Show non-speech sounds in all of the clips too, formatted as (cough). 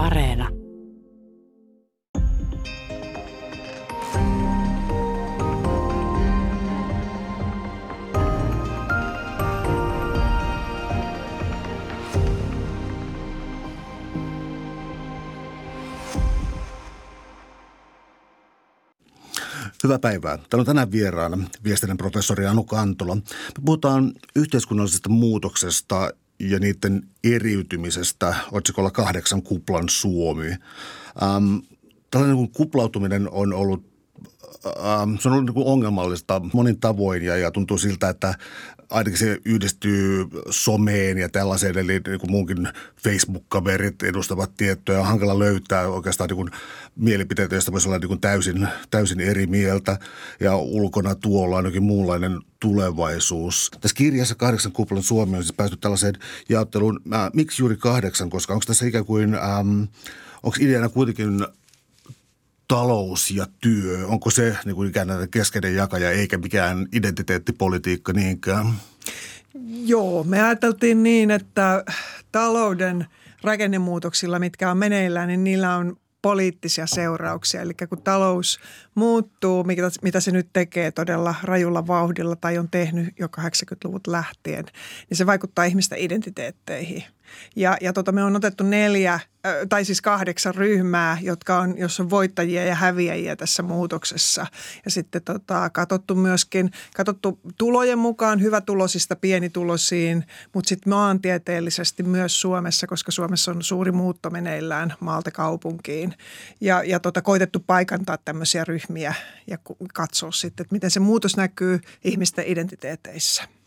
Areena. Hyvää päivää. Täällä on tänään vieraana viestinnän professori Anu Kantola. Me puhutaan yhteiskunnallisesta muutoksesta ja niiden eriytymisestä otsikolla kahdeksan kuplan Suomi. Ähm, tällainen niin kuplautuminen on ollut ähm, se on ollut niin ongelmallista monin tavoin ja, ja tuntuu siltä, että ainakin se yhdistyy someen ja tällaiseen, eli niin kuin munkin Facebook-kaverit edustavat tietoja. On hankala löytää oikeastaan niin kuin mielipiteitä, joista voisi olla niin kuin täysin, täysin eri mieltä. Ja ulkona tuolla on jokin muunlainen tulevaisuus. Tässä kirjassa Kahdeksan kuplan Suomi on siis päästy tällaiseen jaotteluun. Miksi juuri kahdeksan? Koska onko tässä ikään kuin, ähm, onko ideana kuitenkin talous ja työ, onko se niin kuin ikään keskeinen jakaja eikä mikään identiteettipolitiikka niinkään? Joo, me ajateltiin niin, että talouden rakennemuutoksilla, mitkä on meneillään, niin niillä on poliittisia seurauksia. Eli kun talous muuttuu, mitä se nyt tekee todella rajulla vauhdilla tai on tehnyt jo 80-luvut lähtien, niin se vaikuttaa ihmisten identiteetteihin – ja, ja tota, me on otettu neljä, tai siis kahdeksan ryhmää, jotka on, jos on voittajia ja häviäjiä tässä muutoksessa. Ja sitten tota, katsottu myöskin, katsottu tulojen mukaan hyvätulosista pienitulosiin, mutta sitten maantieteellisesti myös Suomessa, koska Suomessa on suuri muutto meneillään maalta kaupunkiin. Ja, ja tota, koitettu paikantaa tämmöisiä ryhmiä ja katsoa sitten, että miten se muutos näkyy ihmisten identiteeteissä.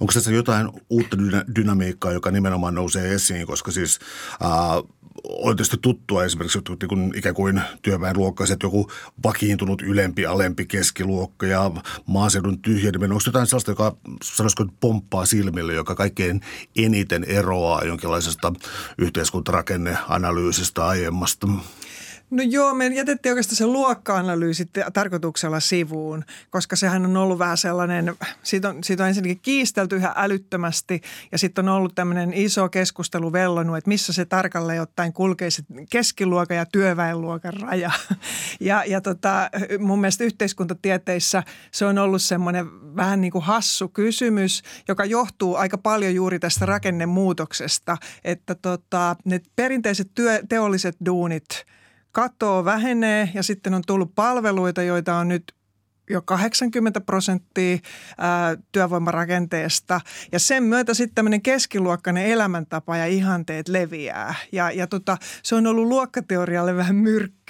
Onko tässä jotain uutta dynamiikkaa, joka nimenomaan nousee esiin, koska siis äh, on tietysti tuttua esimerkiksi niin kun ikään kuin työväenluokkaiset, joku vakiintunut ylempi, alempi keskiluokka ja maaseudun tyhjeneminen. Onko jotain sellaista, joka sanoisiko pomppaa silmille, joka kaikkein eniten eroaa jonkinlaisesta yhteiskuntarakenneanalyysistä aiemmasta? No joo, me jätettiin oikeastaan se luokka-analyysi tarkoituksella sivuun, koska sehän on ollut vähän sellainen, siitä on, siitä on ensinnäkin kiistelty ihan älyttömästi ja sitten on ollut tämmöinen iso keskustelu vellonut, että missä se tarkalleen ottaen kulkee se keskiluokan ja työväenluokan raja. (laughs) Ja, ja tota, mun mielestä yhteiskuntatieteissä se on ollut semmoinen vähän niin kuin hassu kysymys, joka johtuu aika paljon juuri tästä rakennemuutoksesta, että tota, ne perinteiset työ, teolliset duunit – katoo vähenee ja sitten on tullut palveluita, joita on nyt jo 80 prosenttia työvoimarakenteesta. Ja sen myötä sitten tämmöinen keskiluokkainen elämäntapa ja ihanteet leviää. Ja, ja tota, se on ollut luokkateorialle vähän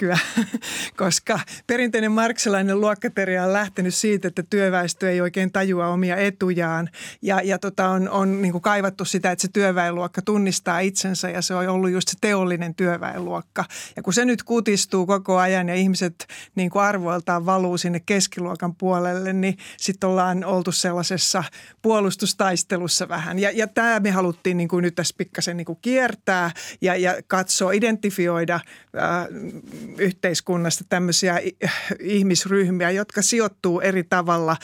myrkkyä, (laughs) koska perinteinen marksilainen luokkateoria on lähtenyt siitä, että työväestö ei oikein tajua omia etujaan. Ja, ja tota, on, on niin kuin kaivattu sitä, että se työväenluokka tunnistaa itsensä ja se on ollut just se teollinen työväenluokka. Ja kun se nyt kutistuu koko ajan ja ihmiset niin kuin arvoiltaan valuu sinne keskiluokan puolelle, niin sitten ollaan oltu sellaisessa puolustustaistelussa vähän. Ja, ja tämä me haluttiin niin kuin nyt tässä pikkasen niin kuin kiertää ja, ja katsoa, identifioida yhteiskunnasta tämmöisiä ihmisryhmiä, jotka sijoittuu eri tavalla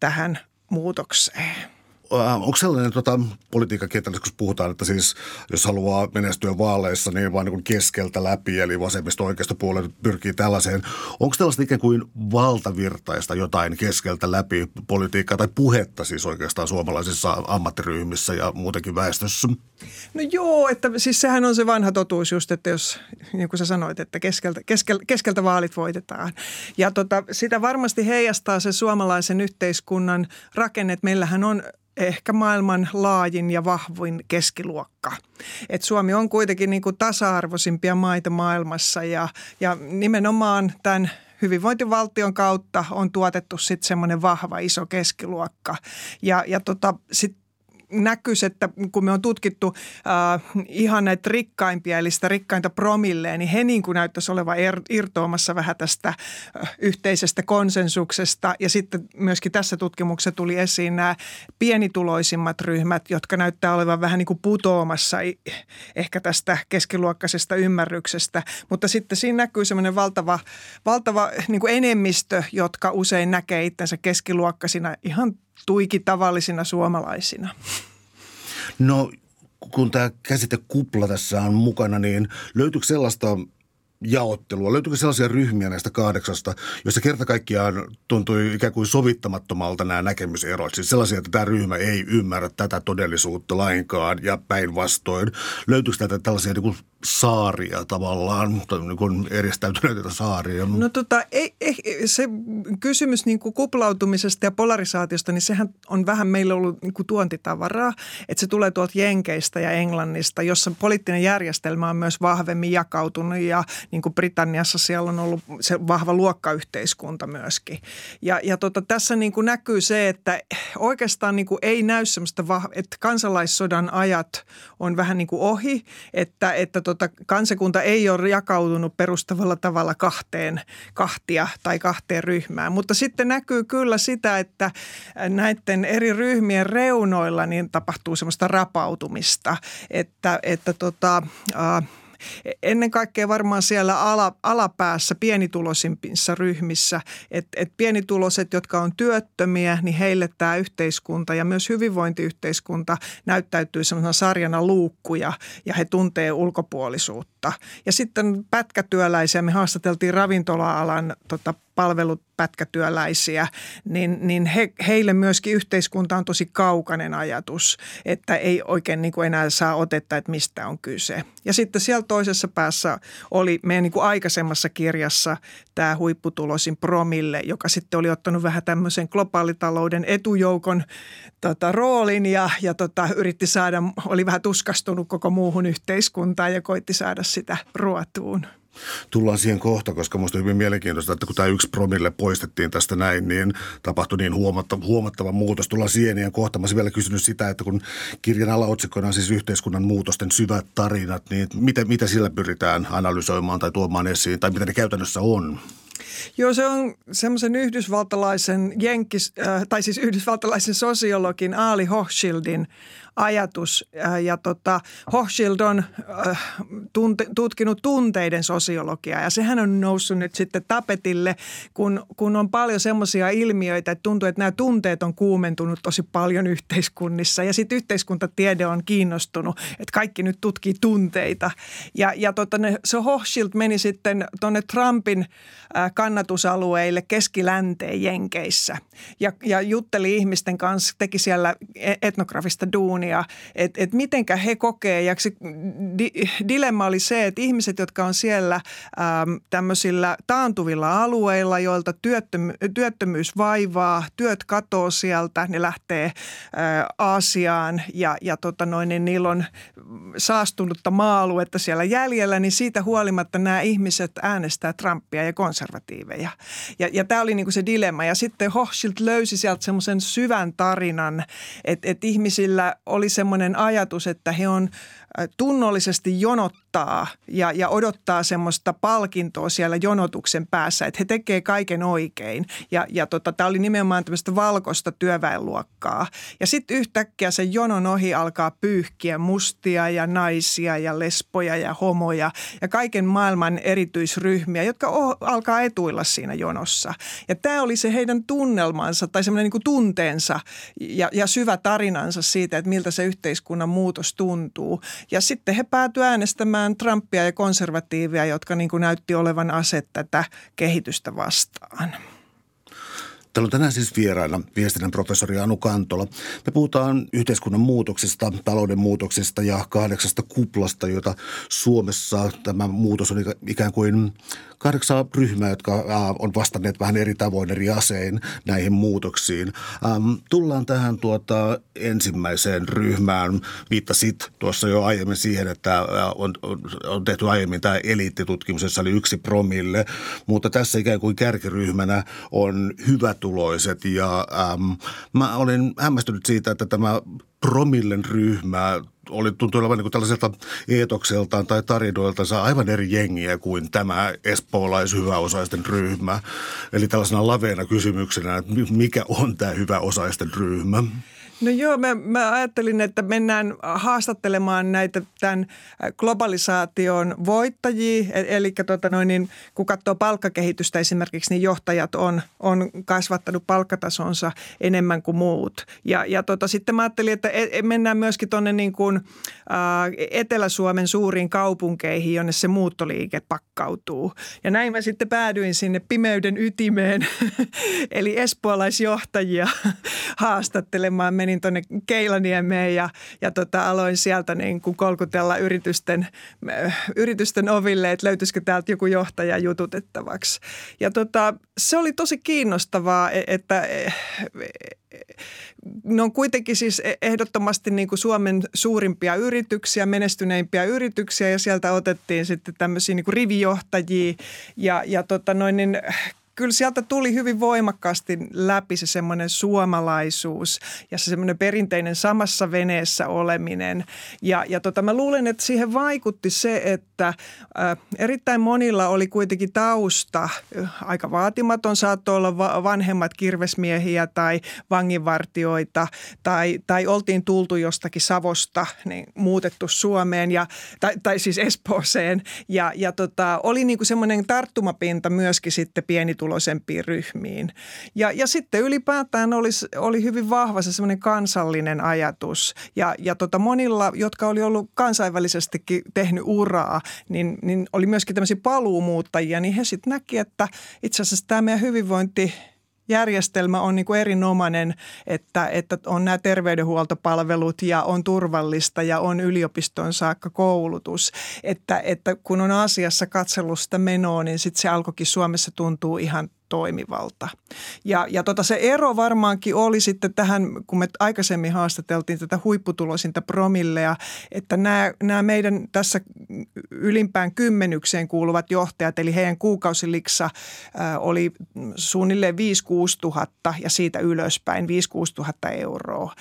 tähän muutokseen. Äh, onko sellainen tota, politiikan kenttä, kun puhutaan, että siis jos haluaa menestyä vaaleissa, niin vaan niin keskeltä läpi, eli vasemmista oikeasta puolelle pyrkii tällaiseen. Onko tällaista ikään kuin valtavirtaista jotain keskeltä läpi politiikkaa tai puhetta siis oikeastaan suomalaisissa ammattiryhmissä ja muutenkin väestössä? No joo, että siis sehän on se vanha totuus just, että jos niin kuin sä sanoit, että keskeltä, keskel, keskeltä vaalit voitetaan. Ja tota, sitä varmasti heijastaa se suomalaisen yhteiskunnan rakenne, että meillähän on ehkä maailman laajin ja vahvin keskiluokka. Et Suomi on kuitenkin niin kuin tasa-arvoisimpia maita maailmassa ja, ja nimenomaan tämän hyvinvointivaltion kautta on tuotettu sitten semmoinen vahva iso keskiluokka. Ja, ja tota, sitten näkyisi, että kun me on tutkittu äh, ihan näitä rikkaimpia, eli sitä rikkainta promilleen, niin he niin kuin näyttäisi olevan er, irtoamassa vähän tästä äh, yhteisestä konsensuksesta. Ja sitten myöskin tässä tutkimuksessa tuli esiin nämä pienituloisimmat ryhmät, jotka näyttää olevan vähän niin kuin putoamassa ehkä tästä keskiluokkaisesta ymmärryksestä. Mutta sitten siinä näkyy semmoinen valtava, valtava niin kuin enemmistö, jotka usein näkee itsensä keskiluokkaisina ihan tuiki tavallisina suomalaisina. No kun tämä käsite kupla tässä on mukana, niin löytyykö sellaista jaottelua? Löytyykö sellaisia ryhmiä näistä kahdeksasta, joissa kerta kaikkiaan tuntui ikään kuin sovittamattomalta nämä näkemyserot? Siis sellaisia, että tämä ryhmä ei ymmärrä tätä todellisuutta lainkaan ja päinvastoin. Löytyykö tätä tällaisia niin kuin saaria tavallaan, tai niin kuin eristäytyneitä saaria? No tota, ei, ei, se kysymys niin kuin kuplautumisesta ja polarisaatiosta, niin sehän on vähän meillä ollut niin kuin tuontitavaraa, että se tulee tuolta Jenkeistä ja Englannista, jossa poliittinen järjestelmä on myös vahvemmin jakautunut ja niin kuin Britanniassa siellä on ollut se vahva luokkayhteiskunta myöskin. Ja, ja tota, tässä niin kuin näkyy se, että oikeastaan niin kuin ei näy semmoista, että kansalaissodan ajat on vähän niin kuin ohi, että, että tota, kansakunta ei ole jakautunut perustavalla tavalla kahteen kahtia tai kahteen ryhmään. Mutta sitten näkyy kyllä sitä, että näiden eri ryhmien reunoilla niin tapahtuu semmoista rapautumista, että, että tota, äh, ennen kaikkea varmaan siellä ala, alapäässä pienituloisimpissa ryhmissä, että et pienituloiset, jotka on työttömiä, niin heille tämä yhteiskunta ja myös hyvinvointiyhteiskunta näyttäytyy sellaisena sarjana luukkuja ja he tuntee ulkopuolisuutta. Ja sitten pätkätyöläisiä, me haastateltiin ravintola-alan tota, palvelupätkätyöläisiä, niin, niin he, heille myöskin yhteiskunta on tosi kaukainen ajatus, että ei oikein niin kuin enää saa otetta, että mistä on kyse. Ja sitten siellä toisessa päässä oli meidän niin kuin aikaisemmassa kirjassa tämä huipputulosin promille, joka sitten oli ottanut vähän tämmöisen globaalitalouden etujoukon tota, roolin ja, ja tota, yritti saada, oli vähän tuskastunut koko muuhun yhteiskuntaan ja koitti saada sitä ruotuun. Tullaan siihen kohta, koska minusta on hyvin mielenkiintoista, että kun tämä yksi promille poistettiin tästä näin, niin tapahtui niin huomattava, huomattava muutos. Tullaan siihen ja kohta. Mä vielä kysynyt sitä, että kun kirjan alaotsikkoina on siis yhteiskunnan muutosten syvät tarinat, niin mitä, mitä sillä pyritään analysoimaan tai tuomaan esiin, tai mitä ne käytännössä on? Joo, se on semmoisen yhdysvaltalaisen jenkis, äh, tai siis yhdysvaltalaisen sosiologin Ali Hochschildin ajatus. Äh, ja tota, Hochschild on äh, tunte, tutkinut tunteiden sosiologiaa ja sehän on noussut nyt sitten tapetille, kun, kun on paljon semmoisia ilmiöitä, että tuntuu, että nämä tunteet on kuumentunut tosi paljon yhteiskunnissa ja sitten yhteiskuntatiede on kiinnostunut, että kaikki nyt tutkii tunteita. Ja, ja tota, ne, se Hochschild meni sitten tuonne Trumpin äh, kannatusalueille keskilänteen Jenkeissä ja, ja jutteli ihmisten kanssa, teki siellä e-, etnografista duunia duunia, että et mitenkä he kokee. Ja se di, dilemma oli se, että ihmiset, jotka on siellä äm, tämmöisillä taantuvilla alueilla, joilta työttömy, työttömyys vaivaa, työt katoo sieltä, ne lähtee ää, Aasiaan ja, ja tota noin, niin niillä on saastunutta maa-aluetta siellä jäljellä, niin siitä huolimatta nämä ihmiset äänestää Trumpia ja konservatiiveja. Ja, ja tämä oli niinku se dilemma. Ja sitten Hochschild löysi sieltä semmoisen syvän tarinan, että, että ihmisillä oli semmoinen ajatus, että he on tunnollisesti jonottaa ja, ja odottaa semmoista palkintoa siellä jonotuksen päässä, että he tekee kaiken oikein. Ja, ja tota, tämä oli nimenomaan tämmöistä valkoista työväenluokkaa. Ja sitten yhtäkkiä se jonon ohi alkaa pyyhkiä mustia ja naisia ja lesboja ja homoja ja kaiken maailman erityisryhmiä, jotka o, alkaa etuilla siinä jonossa. Ja tämä oli se heidän tunnelmansa tai semmoinen niin tunteensa ja, ja syvä tarinansa siitä, että miltä se yhteiskunnan muutos tuntuu. Ja sitten he päätyivät äänestämään Trumpia ja konservatiivia, jotka niin kuin näytti olevan aset tätä kehitystä vastaan. Täällä on tänään siis vieraana viestinnän professori Anu Kantola. Me puhutaan yhteiskunnan muutoksista, talouden muutoksista ja kahdeksasta kuplasta, joita Suomessa tämä muutos on ikään kuin kahdeksan ryhmää, jotka on vastanneet vähän eri tavoin eri asein näihin muutoksiin. tullaan tähän tuota ensimmäiseen ryhmään. Viittasit tuossa jo aiemmin siihen, että on, on, tehty aiemmin tämä eliittitutkimus, jossa oli yksi promille, mutta tässä ikään kuin kärkiryhmänä on hyvätuloiset ja äm, mä olin hämmästynyt siitä, että tämä promillen ryhmä oli, tuntui olevan niin tällaiselta eetokseltaan tai tarinoiltansa aivan eri jengiä kuin tämä espoolaishyväosaisten ryhmä. Eli tällaisena laveena kysymyksenä, että mikä on tämä hyväosaisten ryhmä? No joo, mä, mä ajattelin, että mennään haastattelemaan näitä tämän globalisaation voittajia. E, eli tota noin, niin, kun katsoo palkkakehitystä esimerkiksi, niin johtajat on, on kasvattanut palkkatasonsa enemmän kuin muut. Ja, ja tota, sitten mä ajattelin, että e, e, mennään myöskin tuonne niin kuin, ä, Etelä-Suomen suuriin kaupunkeihin, jonne se muuttoliike pakkautuu. Ja näin mä sitten päädyin sinne pimeyden ytimeen, (laughs) eli espoolaisjohtajia (laughs) haastattelemaan. Menin tuonne Keilaniemeen ja, ja tota, aloin sieltä niin kuin kolkutella yritysten, yritysten oville, että löytyisikö täältä joku johtaja jututettavaksi. Ja tota, se oli tosi kiinnostavaa, e, että e, ne on kuitenkin siis e, ehdottomasti niin kuin Suomen suurimpia yrityksiä, menestyneimpiä yrityksiä ja sieltä otettiin sitten tämmöisiä niin kuin rivijohtajia ja, ja tota noin, niin kyllä sieltä tuli hyvin voimakkaasti läpi se semmoinen suomalaisuus ja se semmoinen perinteinen samassa veneessä oleminen. Ja, ja tota, mä luulen, että siihen vaikutti se, että ä, erittäin monilla oli kuitenkin tausta, aika vaatimaton saattoi olla va- vanhemmat kirvesmiehiä tai vanginvartioita tai, tai oltiin tultu jostakin Savosta niin muutettu Suomeen ja, tai, tai siis Espooseen ja, ja tota, oli niin kuin semmoinen tarttumapinta myöskin sitten pieni pienituloisempiin ryhmiin. Ja, ja sitten ylipäätään oli, oli hyvin vahva se semmoinen kansallinen ajatus. Ja, ja tota monilla, jotka oli ollut kansainvälisestikin tehnyt uraa, niin, niin oli myöskin tämmöisiä paluumuuttajia, niin he sitten näki, että itse asiassa tämä meidän hyvinvointi – järjestelmä on niin kuin erinomainen, että, että on nämä terveydenhuoltopalvelut ja on turvallista ja on yliopiston saakka koulutus. Että, että kun on asiassa katselusta menoa, niin sitten se alkoikin Suomessa tuntuu ihan toimivalta. Ja, ja tota se ero varmaankin oli sitten tähän, kun me aikaisemmin haastateltiin tätä huipputulosinta promillea, että nämä, nämä meidän tässä ylimpään kymmenykseen kuuluvat johtajat, eli heidän kuukausiliksa oli suunnilleen 5-6 tuhatta ja siitä ylöspäin 5-6 tuhatta euroa.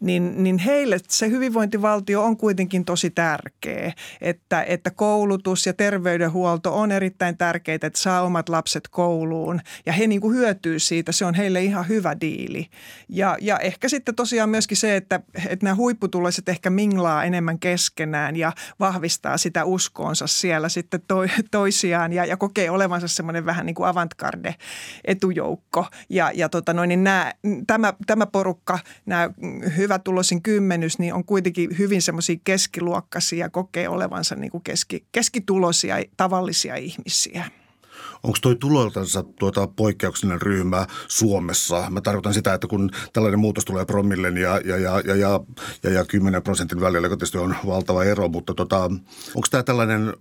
Niin, niin heille se hyvinvointivaltio on kuitenkin tosi tärkeä, että, että koulutus ja terveydenhuolto on erittäin tärkeitä, että saa omat lapset kouluun ja he niin kuin hyötyy siitä. Se on heille ihan hyvä diili. Ja, ja ehkä sitten tosiaan myöskin se, että, että nämä huipputuloiset ehkä minglaa enemmän keskenään ja vahvistaa sitä uskoonsa siellä sitten to, toisiaan ja, ja kokee olevansa semmoinen vähän niin kuin avantgarde etujoukko. Ja, ja tota noin, niin nämä, tämä, tämä porukka, nämä hyvätuloisin kymmenys, niin on kuitenkin hyvin semmoisia keskiluokkaisia, kokee olevansa niin kuin keski, keskituloisia tavallisia ihmisiä. Onko toi tuloltansa tuota poikkeuksellinen ryhmä Suomessa? Mä tarkoitan sitä, että kun tällainen muutos tulee promillen ja, ja, ja, ja, ja, ja, ja 10 prosentin välillä, joka tietysti on valtava ero, mutta tota, onko tämä tällainen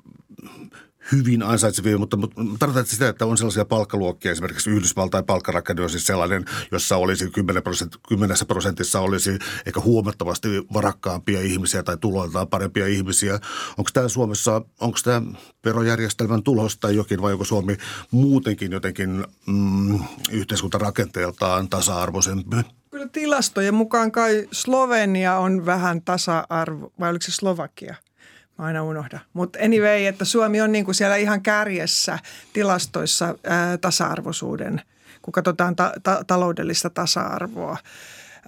hyvin ansaitsevia, mutta, mutta tarkoitan sitä, että on sellaisia palkkaluokkia, esimerkiksi Yhdysvaltain palkkarakenne on siis sellainen, jossa olisi 10, prosent, 10 prosentissa olisi ehkä huomattavasti varakkaampia ihmisiä tai tuloiltaan parempia ihmisiä. Onko tämä Suomessa, onko tämä verojärjestelmän tulos tai jokin vai onko Suomi muutenkin jotenkin mm, yhteiskuntarakenteeltaan tasa-arvoisempi? Kyllä tilastojen mukaan kai Slovenia on vähän tasa-arvo, vai oliko se Slovakia – aina unohda. Mutta anyway, että Suomi on niinku siellä ihan kärjessä tilastoissa ää, tasa-arvoisuuden, kun katsotaan ta- ta- taloudellista tasa-arvoa.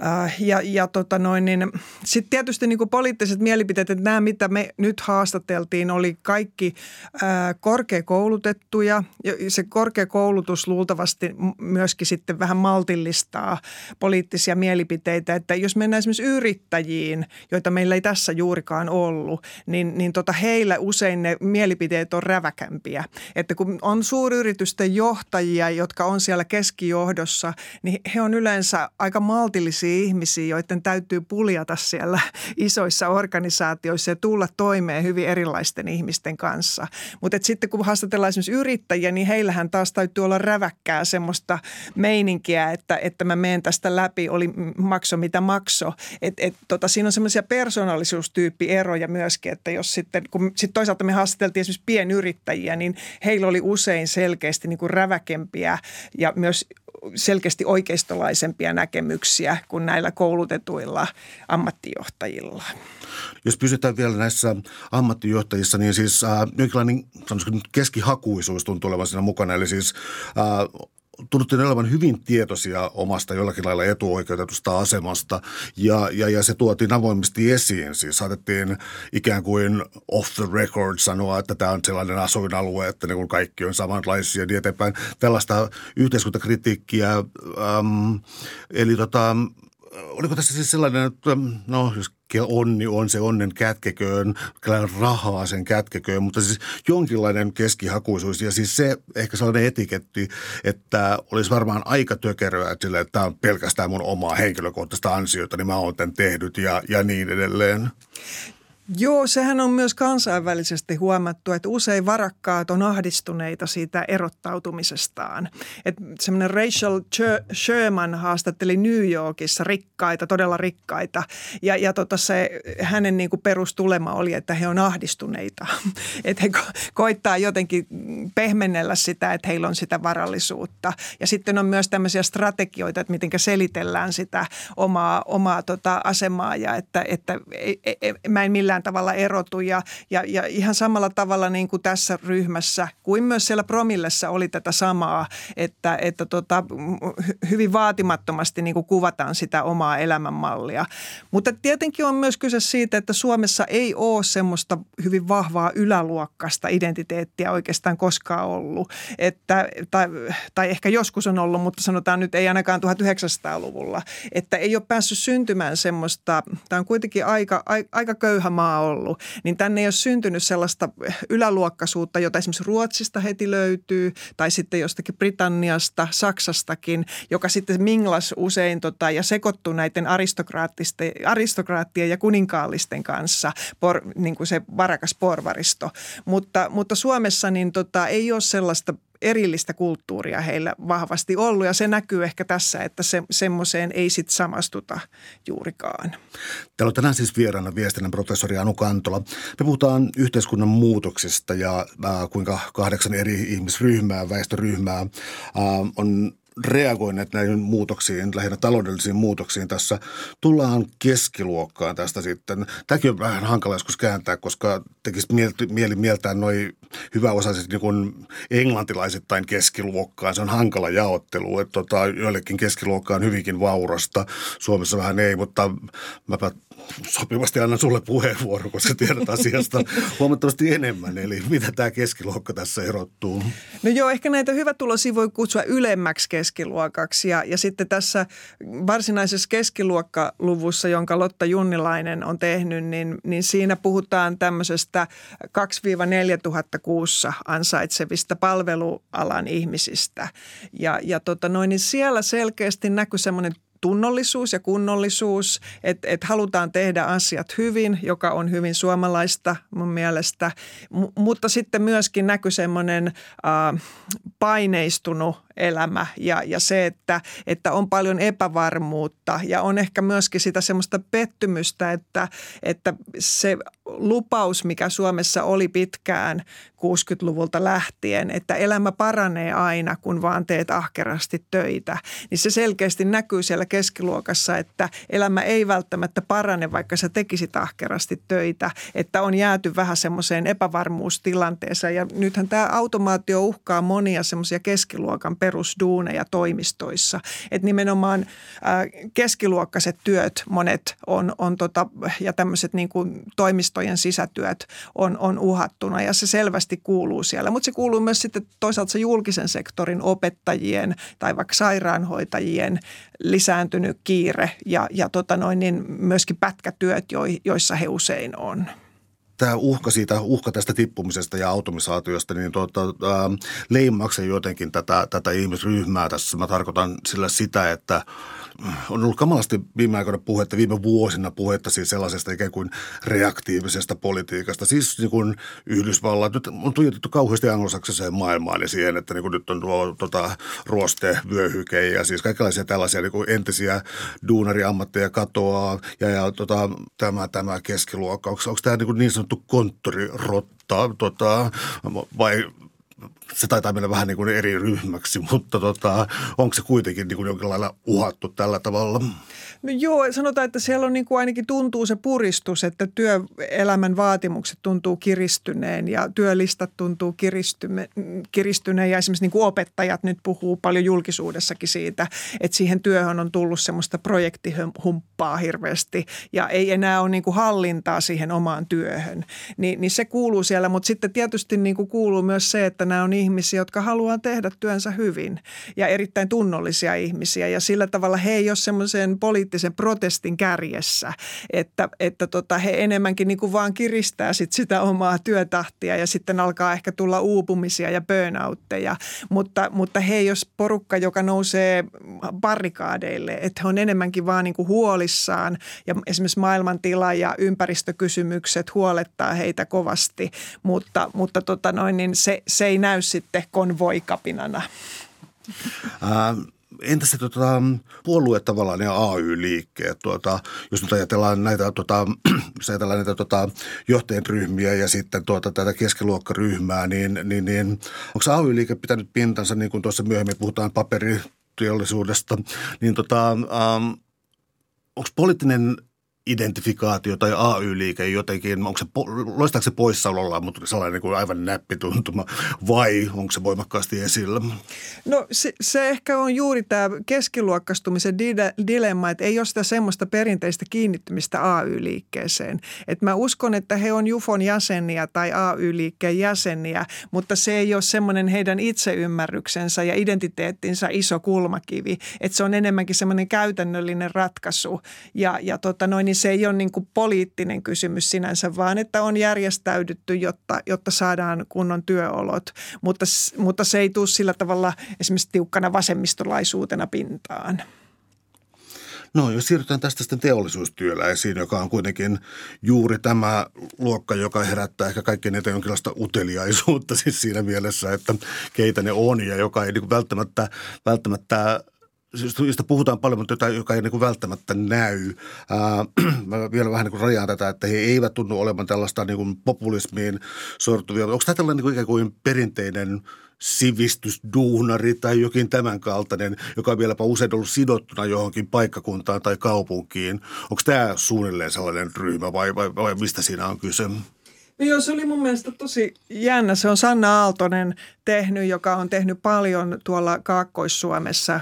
Äh, ja, ja tota niin sitten tietysti niin poliittiset mielipiteet, että nämä mitä me nyt haastateltiin oli kaikki ää, äh, korkeakoulutettuja. Ja se korkeakoulutus luultavasti myöskin sitten vähän maltillistaa poliittisia mielipiteitä, että jos mennään esimerkiksi yrittäjiin, joita meillä ei tässä juurikaan ollut, niin, niin tota heillä usein ne mielipiteet on räväkämpiä. Että kun on suuryritysten johtajia, jotka on siellä keskijohdossa, niin he on yleensä aika maltillisia sellaisia ihmisiä, joiden täytyy puljata siellä (laughs) isoissa organisaatioissa ja tulla toimeen hyvin erilaisten ihmisten kanssa. Mutta sitten kun haastatellaan esimerkiksi yrittäjiä, niin heillähän taas täytyy olla räväkkää semmoista meininkiä, että, että mä menen tästä läpi, oli makso mitä makso. Et, et, tota, siinä on semmoisia persoonallisuustyyppieroja myöskin, että jos sitten, kun sit toisaalta me haastateltiin esimerkiksi pienyrittäjiä, niin heillä oli usein selkeästi niin kuin räväkempiä ja myös selkeästi oikeistolaisempia näkemyksiä kuin näillä koulutetuilla ammattijohtajilla. Jos pysytään vielä näissä ammattijohtajissa, niin siis äh, jonkinlainen keskihakuisuus tuntuu olevan siinä mukana. Eli siis äh, tunnuttiin olevan hyvin tietoisia omasta jollakin lailla etuoikeutetusta asemasta ja, ja, ja se tuotiin avoimesti esiin. Siis saatettiin ikään kuin off the record sanoa, että tämä on sellainen asuinalue, että niin kaikki on samanlaisia ja niin eteenpäin. Tällaista yhteiskuntakritiikkiä. Ähm, eli tota, oliko tässä siis sellainen, että no jos onni on se onnen kätkeköön, rahaa sen kätkeköön, mutta siis jonkinlainen keskihakuisuus ja siis se ehkä sellainen etiketti, että olisi varmaan aika tökeröä, sille, että tämä on pelkästään mun omaa henkilökohtaista ansiota, niin mä oon tämän tehnyt ja, ja niin edelleen. Joo, sehän on myös kansainvälisesti huomattu, että usein varakkaat on ahdistuneita siitä erottautumisestaan. Että semmoinen Rachel Sherman haastatteli New Yorkissa rikkaita, todella rikkaita. Ja, ja tota se, hänen niin perustulema oli, että he on ahdistuneita. (laughs) että he ko- koittaa jotenkin pehmennellä sitä, että heillä on sitä varallisuutta. Ja sitten on myös tämmöisiä strategioita, että miten selitellään sitä omaa, omaa tota asemaa ja että, että ei, ei, mä en millään millään tavalla erotu. Ja, ja, ja ihan samalla tavalla niin kuin tässä ryhmässä kuin myös siellä Promillessa oli tätä samaa, että, että tota, hyvin vaatimattomasti niin kuin kuvataan sitä omaa elämänmallia. Mutta tietenkin on myös kyse siitä, että Suomessa ei ole semmoista hyvin vahvaa yläluokkasta identiteettiä oikeastaan koskaan ollut. Että, tai, tai ehkä joskus on ollut, mutta sanotaan nyt ei ainakaan 1900-luvulla. Että ei ole päässyt syntymään semmoista, tämä on kuitenkin aika, aika köyhä maa maa ollut, niin tänne ei ole syntynyt sellaista yläluokkaisuutta, jota esimerkiksi Ruotsista heti löytyy, tai sitten jostakin Britanniasta, Saksastakin, joka sitten minglas usein tota, ja sekoittuu näiden aristokraattien ja kuninkaallisten kanssa, por, niin kuin se varakas porvaristo. Mutta, mutta Suomessa niin tota, ei ole sellaista erillistä kulttuuria heillä vahvasti ollut ja se näkyy ehkä tässä, että se, semmoiseen ei sit samastuta juurikaan. Täällä on tänään siis vieraana viestinnän professori Anu Kantola. Me puhutaan yhteiskunnan muutoksesta ja äh, kuinka kahdeksan eri ihmisryhmää, väestöryhmää äh, on reagoineet näihin muutoksiin, lähinnä taloudellisiin muutoksiin tässä. Tullaan keskiluokkaan tästä sitten. Tämäkin on vähän hankala joskus kääntää, koska tekisi mieli mieltää noin hyväosaiset niin englantilaisittain keskiluokkaan. Se on hankala jaottelu. Että tota, joillekin keskiluokka on hyvinkin vaurasta. Suomessa vähän ei, mutta mäpä sopivasti annan sulle puheenvuoro, koska tiedät asiasta (laughs) huomattavasti enemmän. Eli mitä tämä keskiluokka tässä erottuu? No joo, ehkä näitä hyvätulosia voi kutsua ylemmäksi keskiluokaksi. Ja, ja sitten tässä varsinaisessa keskiluokkaluvussa, jonka Lotta Junnilainen on tehnyt, niin, niin siinä puhutaan tämmöisestä 2-4 tuhatta kuussa ansaitsevista palvelualan ihmisistä. Ja, ja tota noin, niin siellä selkeästi näkyy semmoinen tunnollisuus ja kunnollisuus, että et halutaan tehdä asiat hyvin, joka on hyvin suomalaista mun mielestä, M- mutta sitten myöskin näkyy semmoinen äh, paineistunut elämä ja, ja se, että, että on paljon epävarmuutta ja on ehkä myöskin sitä semmoista pettymystä, että, että se lupaus, mikä Suomessa oli pitkään 60-luvulta lähtien, että elämä paranee aina, kun vaan teet ahkerasti töitä, niin se selkeästi näkyy siellä keskiluokassa, että elämä ei välttämättä parane, vaikka sä tekisit ahkerasti töitä, että on jääty vähän semmoiseen epävarmuustilanteeseen ja nythän tämä automaatio uhkaa monia semmoisia keskiluokan perusduuneja toimistoissa. Että nimenomaan äh, keskiluokkaiset työt monet on, on tota, ja tämmöiset niin kuin toimistojen sisätyöt on, on uhattuna ja se selvästi kuuluu siellä. Mutta se kuuluu myös sitten toisaalta se julkisen sektorin opettajien tai vaikka sairaanhoitajien lisääntynyt kiire ja, ja tota noin, niin myöskin pätkätyöt, joissa he usein on tämä uhka siitä, uhka tästä tippumisesta ja automisaatiosta, niin tuota, äh, leimaako jotenkin tätä, tätä ihmisryhmää tässä? Mä tarkoitan sillä sitä, että on ollut kamalasti viime aikoina puhetta, viime vuosina puhetta siis sellaisesta ikään kuin reaktiivisesta politiikasta. Siis niin kuin Yhdysvallat, nyt on tuijotettu kauheasti anglosaksiseen maailmaan ja siihen, että niin kuin nyt on tuo tota, ruoste, vyöhyke ja siis kaikenlaisia tällaisia niin kuin entisiä duunariammatteja katoaa ja, ja tota, tämä, tämä keskiluokka. Onko, onko tämä niin, kuin niin konttorirotta tota, vai se taitaa mennä vähän niin kuin eri ryhmäksi, mutta tota, onko se kuitenkin niin kuin jonkin lailla uhattu tällä tavalla? No joo, sanotaan, että siellä on niin kuin ainakin tuntuu se puristus, että työelämän vaatimukset tuntuu kiristyneen ja työlistat tuntuu kiristyneen ja esimerkiksi niin kuin opettajat nyt puhuu paljon julkisuudessakin siitä, että siihen työhön on tullut semmoista projektihumppaa hirveästi ja ei enää ole niin kuin hallintaa siihen omaan työhön. Ni, niin se kuuluu siellä, mutta sitten tietysti niin kuin kuuluu myös se, että nämä on ihmisiä, jotka haluaa tehdä työnsä hyvin ja erittäin tunnollisia ihmisiä. Ja sillä tavalla he ei ole semmoisen poliittisen protestin kärjessä, että, että tota, he enemmänkin niin kuin vaan kiristää sit sitä omaa työtahtia ja sitten alkaa ehkä tulla uupumisia ja burnoutteja, mutta, mutta he ei ole porukka, joka nousee barrikaadeille, että he on enemmänkin vaan niin kuin huolissaan ja esimerkiksi maailmantila ja ympäristökysymykset huolettaa heitä kovasti, mutta, mutta tota noin, niin se, se ei näy sitten konvoikapinana. Ähm, entä se tota, puolue tavallaan ja AY-liikkeet? Tuota, jos nyt ajatellaan näitä, tuota, (clears throat) jos ajatellaan näitä tuota, johtajien ryhmiä ja sitten tuota, tätä keskiluokkaryhmää, niin, niin, niin onko AY-liike pitänyt pintansa, niin kuin tuossa myöhemmin puhutaan paperiteollisuudesta, niin tota, ähm, onko poliittinen identifikaatio tai AY-liike jotenkin, onko se, loistaako se poissaololla, mutta sellainen niin kuin aivan näppituntuma vai onko se voimakkaasti esillä? No se, se ehkä on juuri tämä keskiluokkastumisen dilemma, että ei ole sitä semmoista perinteistä kiinnittymistä AY-liikkeeseen. Et mä uskon, että he on JUFON jäseniä tai AY-liikkeen jäseniä, mutta se ei ole semmoinen heidän itseymmärryksensä ja identiteettinsä iso kulmakivi. Että se on enemmänkin semmoinen käytännöllinen ratkaisu ja, ja tota noin, niin se ei ole niin kuin poliittinen kysymys sinänsä, vaan että on järjestäydytty, jotta, jotta saadaan kunnon työolot. Mutta, mutta se ei tule sillä tavalla esimerkiksi tiukkana vasemmistolaisuutena pintaan. No jos siirrytään tästä sitten teollisuustyöläisiin, joka on kuitenkin juuri tämä luokka, joka herättää ehkä kaikkein eniten jonkinlaista uteliaisuutta (laughs) siis siinä mielessä, että keitä ne on ja joka ei niin välttämättä, välttämättä josta puhutaan paljon, mutta jota, joka ei niin kuin välttämättä näy. Ää, (clears throat) mä vielä vähän niin kuin rajaan tätä, että he eivät tunnu olevan tällaista niin kuin populismiin sortuvia. Onko tämä tällainen niin kuin ikään kuin perinteinen sivistysduunari tai jokin tämän kaltainen, joka on vieläpä usein ollut sidottuna johonkin paikkakuntaan tai kaupunkiin. Onko tämä suunnilleen sellainen ryhmä vai, vai, vai mistä siinä on kyse? No joo, se oli mun mielestä tosi jännä. Se on Sanna Aaltonen tehnyt, joka on tehnyt paljon tuolla Kaakkois-Suomessa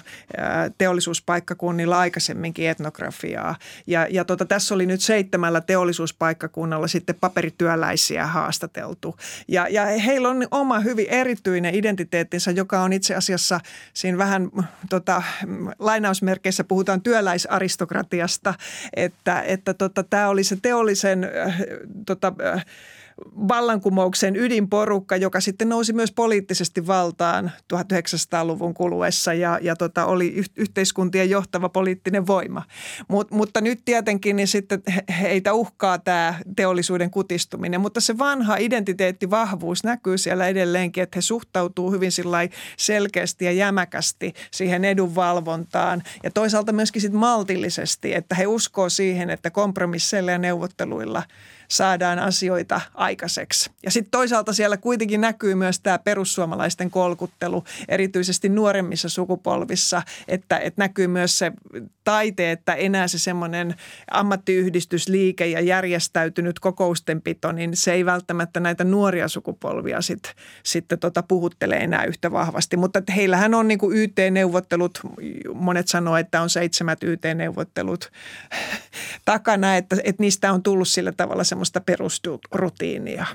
teollisuuspaikkakunnilla aikaisemminkin etnografiaa. Ja, ja tota, tässä oli nyt seitsemällä teollisuuspaikkakunnalla sitten paperityöläisiä haastateltu. Ja, ja heillä on oma hyvin erityinen identiteettinsä, joka on itse asiassa siinä vähän tota, lainausmerkeissä puhutaan työläisaristokratiasta, että, että tota, tämä oli se teollisen äh, tota, äh, vallankumouksen ydinporukka, joka sitten nousi myös poliittisesti valtaan 1900-luvun kuluessa ja, ja tota, oli yhteiskuntien johtava poliittinen voima. Mut, mutta nyt tietenkin niin sitten heitä uhkaa tämä teollisuuden kutistuminen, mutta se vanha identiteettivahvuus näkyy siellä edelleenkin, että he suhtautuu hyvin selkeästi ja jämäkästi siihen edunvalvontaan ja toisaalta myöskin sit maltillisesti, että he uskoo siihen, että kompromisseilla ja neuvotteluilla – saadaan asioita aikaiseksi. Ja sitten toisaalta siellä kuitenkin näkyy myös tämä perussuomalaisten kolkuttelu, erityisesti nuoremmissa sukupolvissa, että, että näkyy myös se taite, että enää se semmoinen ammattiyhdistysliike ja järjestäytynyt kokoustenpito, niin se ei välttämättä näitä nuoria sukupolvia sit, sitten tota puhuttele enää yhtä vahvasti. Mutta heillähän on niin kuin YT-neuvottelut, monet sanoo, että on seitsemät YT-neuvottelut takana, että, että niistä on tullut sillä tavalla semmoinen semmoista perusrutiinia?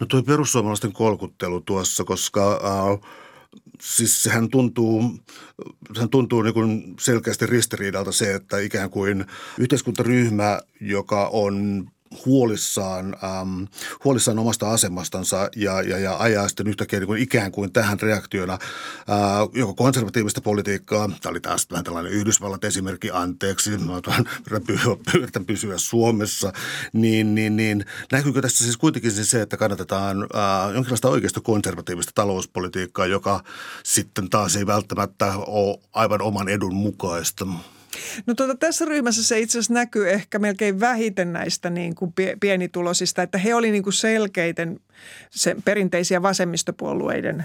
No tuo perussuomalaisten kolkuttelu tuossa, koska äh, siis sehän tuntuu, sehän tuntuu niin kuin selkeästi ristiriidalta se, että ikään kuin yhteiskuntaryhmä, joka on huolissaan, ähm, huolissaan omasta asemastansa ja, ja, ja ajaa sitten yhtäkkiä niin kuin ikään kuin tähän reaktiona äh, joko konservatiivista politiikkaa, tämä oli taas vähän tällainen Yhdysvallat esimerkki, anteeksi, mä yritän pysyä Suomessa, niin, niin, niin näkyykö tässä siis kuitenkin siis se, että kannatetaan äh, jonkinlaista oikeasta konservatiivista talouspolitiikkaa, joka sitten taas ei välttämättä ole aivan oman edun mukaista? No tuota, tässä ryhmässä se itse asiassa näkyy ehkä melkein vähiten näistä niin kuin pienituloisista, että he olivat niin kuin selkeiten sen perinteisiä vasemmistopuolueiden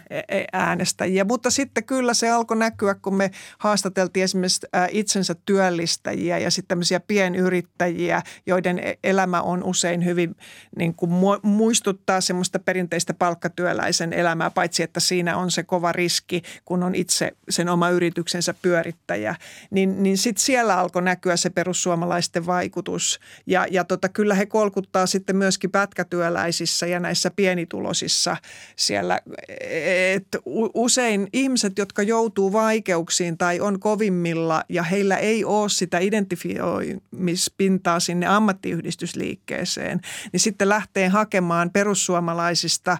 äänestäjiä. Mutta sitten kyllä se alkoi näkyä, kun me haastateltiin esimerkiksi itsensä työllistäjiä ja sitten tämmöisiä pienyrittäjiä, joiden e, elämä on usein hyvin niin kuin muistuttaa semmoista perinteistä palkkatyöläisen elämää, paitsi että siinä on se kova riski, kun on itse sen oma yrityksensä pyörittäjä. Niin, niin sitten siellä alkoi näkyä se perussuomalaisten vaikutus. Ja, ja tota, kyllä he kolkuttaa sitten myöskin pätkätyöläisissä ja näissä pienitulosissa siellä. Et usein ihmiset, jotka joutuu vaikeuksiin tai on kovimmilla ja heillä ei ole sitä identifioimispintaa sinne ammattiyhdistysliikkeeseen, niin sitten lähtee hakemaan perussuomalaisista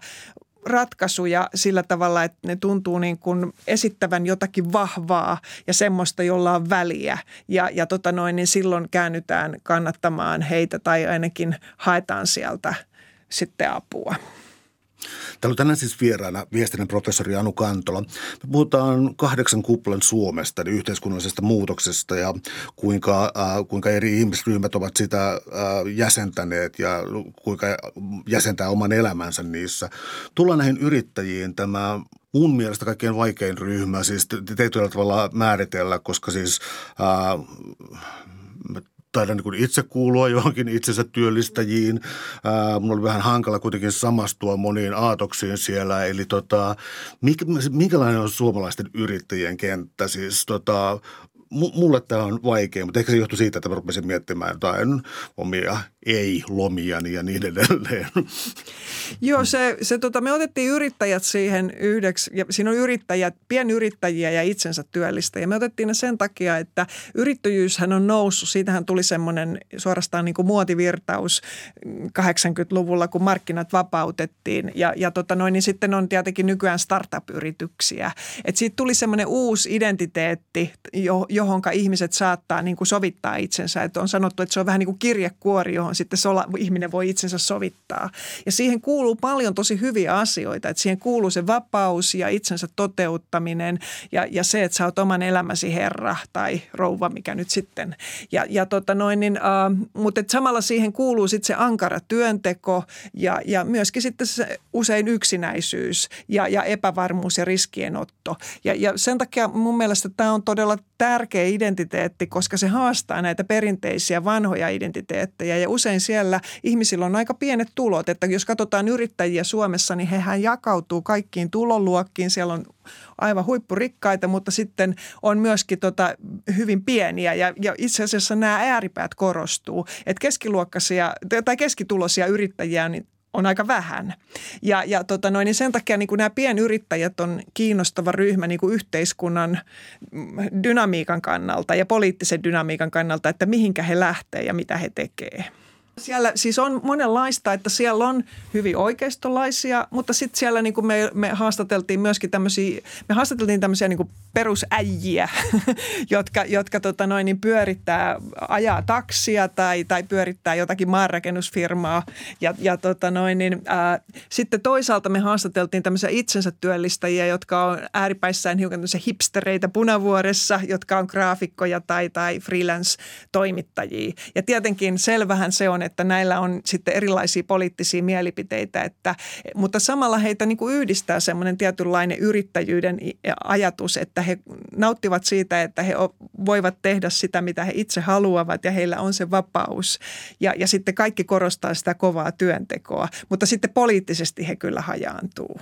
ratkaisuja sillä tavalla, että ne tuntuu niin kuin esittävän jotakin vahvaa ja semmoista, jolla on väliä. Ja, ja tota noin, niin silloin käännytään kannattamaan heitä tai ainakin haetaan sieltä sitten apua. Täällä on tänään siis vieraana viestinnän professori Anu Kantola. Me puhutaan kahdeksan kuplan Suomesta, eli yhteiskunnallisesta muutoksesta ja kuinka, äh, kuinka eri ihmisryhmät ovat sitä äh, jäsentäneet ja kuinka jäsentää oman elämänsä niissä. Tullaan näihin yrittäjiin. Tämä mun mielestä kaikkein vaikein ryhmä, siis tietyllä tavalla määritellä, koska siis äh, taidan niin itse kuulua johonkin itsensä työllistäjiin. Ää, mun oli vähän hankala kuitenkin samastua moniin aatoksiin siellä. Eli tota, minkälainen on suomalaisten yrittäjien kenttä? Siis tota, mulle tämä on vaikea, mutta ehkä se johtuu siitä, että mä rupesin miettimään jotain omia ei-lomiani ja niin edelleen. Joo, se, se tota, me otettiin yrittäjät siihen yhdeksi, ja siinä on yrittäjät, pienyrittäjiä ja itsensä työllistäjiä. Me otettiin ne sen takia, että yrittäjyyshän on noussut. Siitähän tuli semmoinen suorastaan niin kuin muotivirtaus 80-luvulla, kun markkinat vapautettiin. Ja, ja tota noin, niin sitten on tietenkin nykyään startup-yrityksiä. Et siitä tuli semmoinen uusi identiteetti, johonka ihmiset saattaa niin kuin sovittaa itsensä. Et on sanottu, että se on vähän niin kuin kirjekuori, johon sitten sola, ihminen voi itsensä sovittaa. Ja siihen kuuluu paljon tosi hyviä asioita, että siihen kuuluu se vapaus ja itsensä toteuttaminen ja, ja se, että sä oot oman elämäsi herra tai rouva, mikä nyt sitten. Ja, ja tota noin, niin, uh, mutta et samalla siihen kuuluu sitten se ankara työnteko ja, ja myöskin sitten se usein yksinäisyys ja, ja epävarmuus ja riskienotto. Ja, ja sen takia mun mielestä tämä on todella tärkeä identiteetti, koska se haastaa näitä perinteisiä vanhoja identiteettejä ja usein siellä ihmisillä on aika pienet tulot. Että jos katsotaan yrittäjiä Suomessa, niin hehän jakautuu kaikkiin tuloluokkiin. Siellä on aivan huippurikkaita, mutta sitten on myöskin tota hyvin pieniä ja, ja itse asiassa nämä ääripäät korostuu. Että keskiluokkaisia tai keskituloisia yrittäjiä niin on aika vähän. Ja, ja tota noin, niin sen takia niin kuin nämä pienyrittäjät on kiinnostava ryhmä niin kuin yhteiskunnan dynamiikan kannalta ja poliittisen dynamiikan kannalta, että mihinkä he lähtee ja mitä he tekevät. Siellä siis on monenlaista, että siellä on hyvin oikeistolaisia, mutta sitten siellä niin kuin me, me haastateltiin myöskin tämmöisiä, me haastateltiin tämmöisiä niin kuin (laughs) jotka, jotka tota noin, niin pyörittää, ajaa taksia tai, tai pyörittää jotakin maanrakennusfirmaa. Ja, ja tota noin, niin, ää, sitten toisaalta me haastateltiin tämmöisiä itsensä työllistäjiä, jotka on ääripäissään hiukan hipstereitä punavuoressa, jotka on graafikkoja tai, tai freelance-toimittajia. Ja tietenkin selvähän se on, että näillä on sitten erilaisia poliittisia mielipiteitä, että, mutta samalla heitä niin kuin yhdistää semmoinen tietynlainen yrittäjyyden ajatus, että he nauttivat siitä, että he voivat tehdä sitä, mitä he itse haluavat ja heillä on se vapaus. Ja, ja sitten kaikki korostaa sitä kovaa työntekoa, mutta sitten poliittisesti he kyllä hajaantuu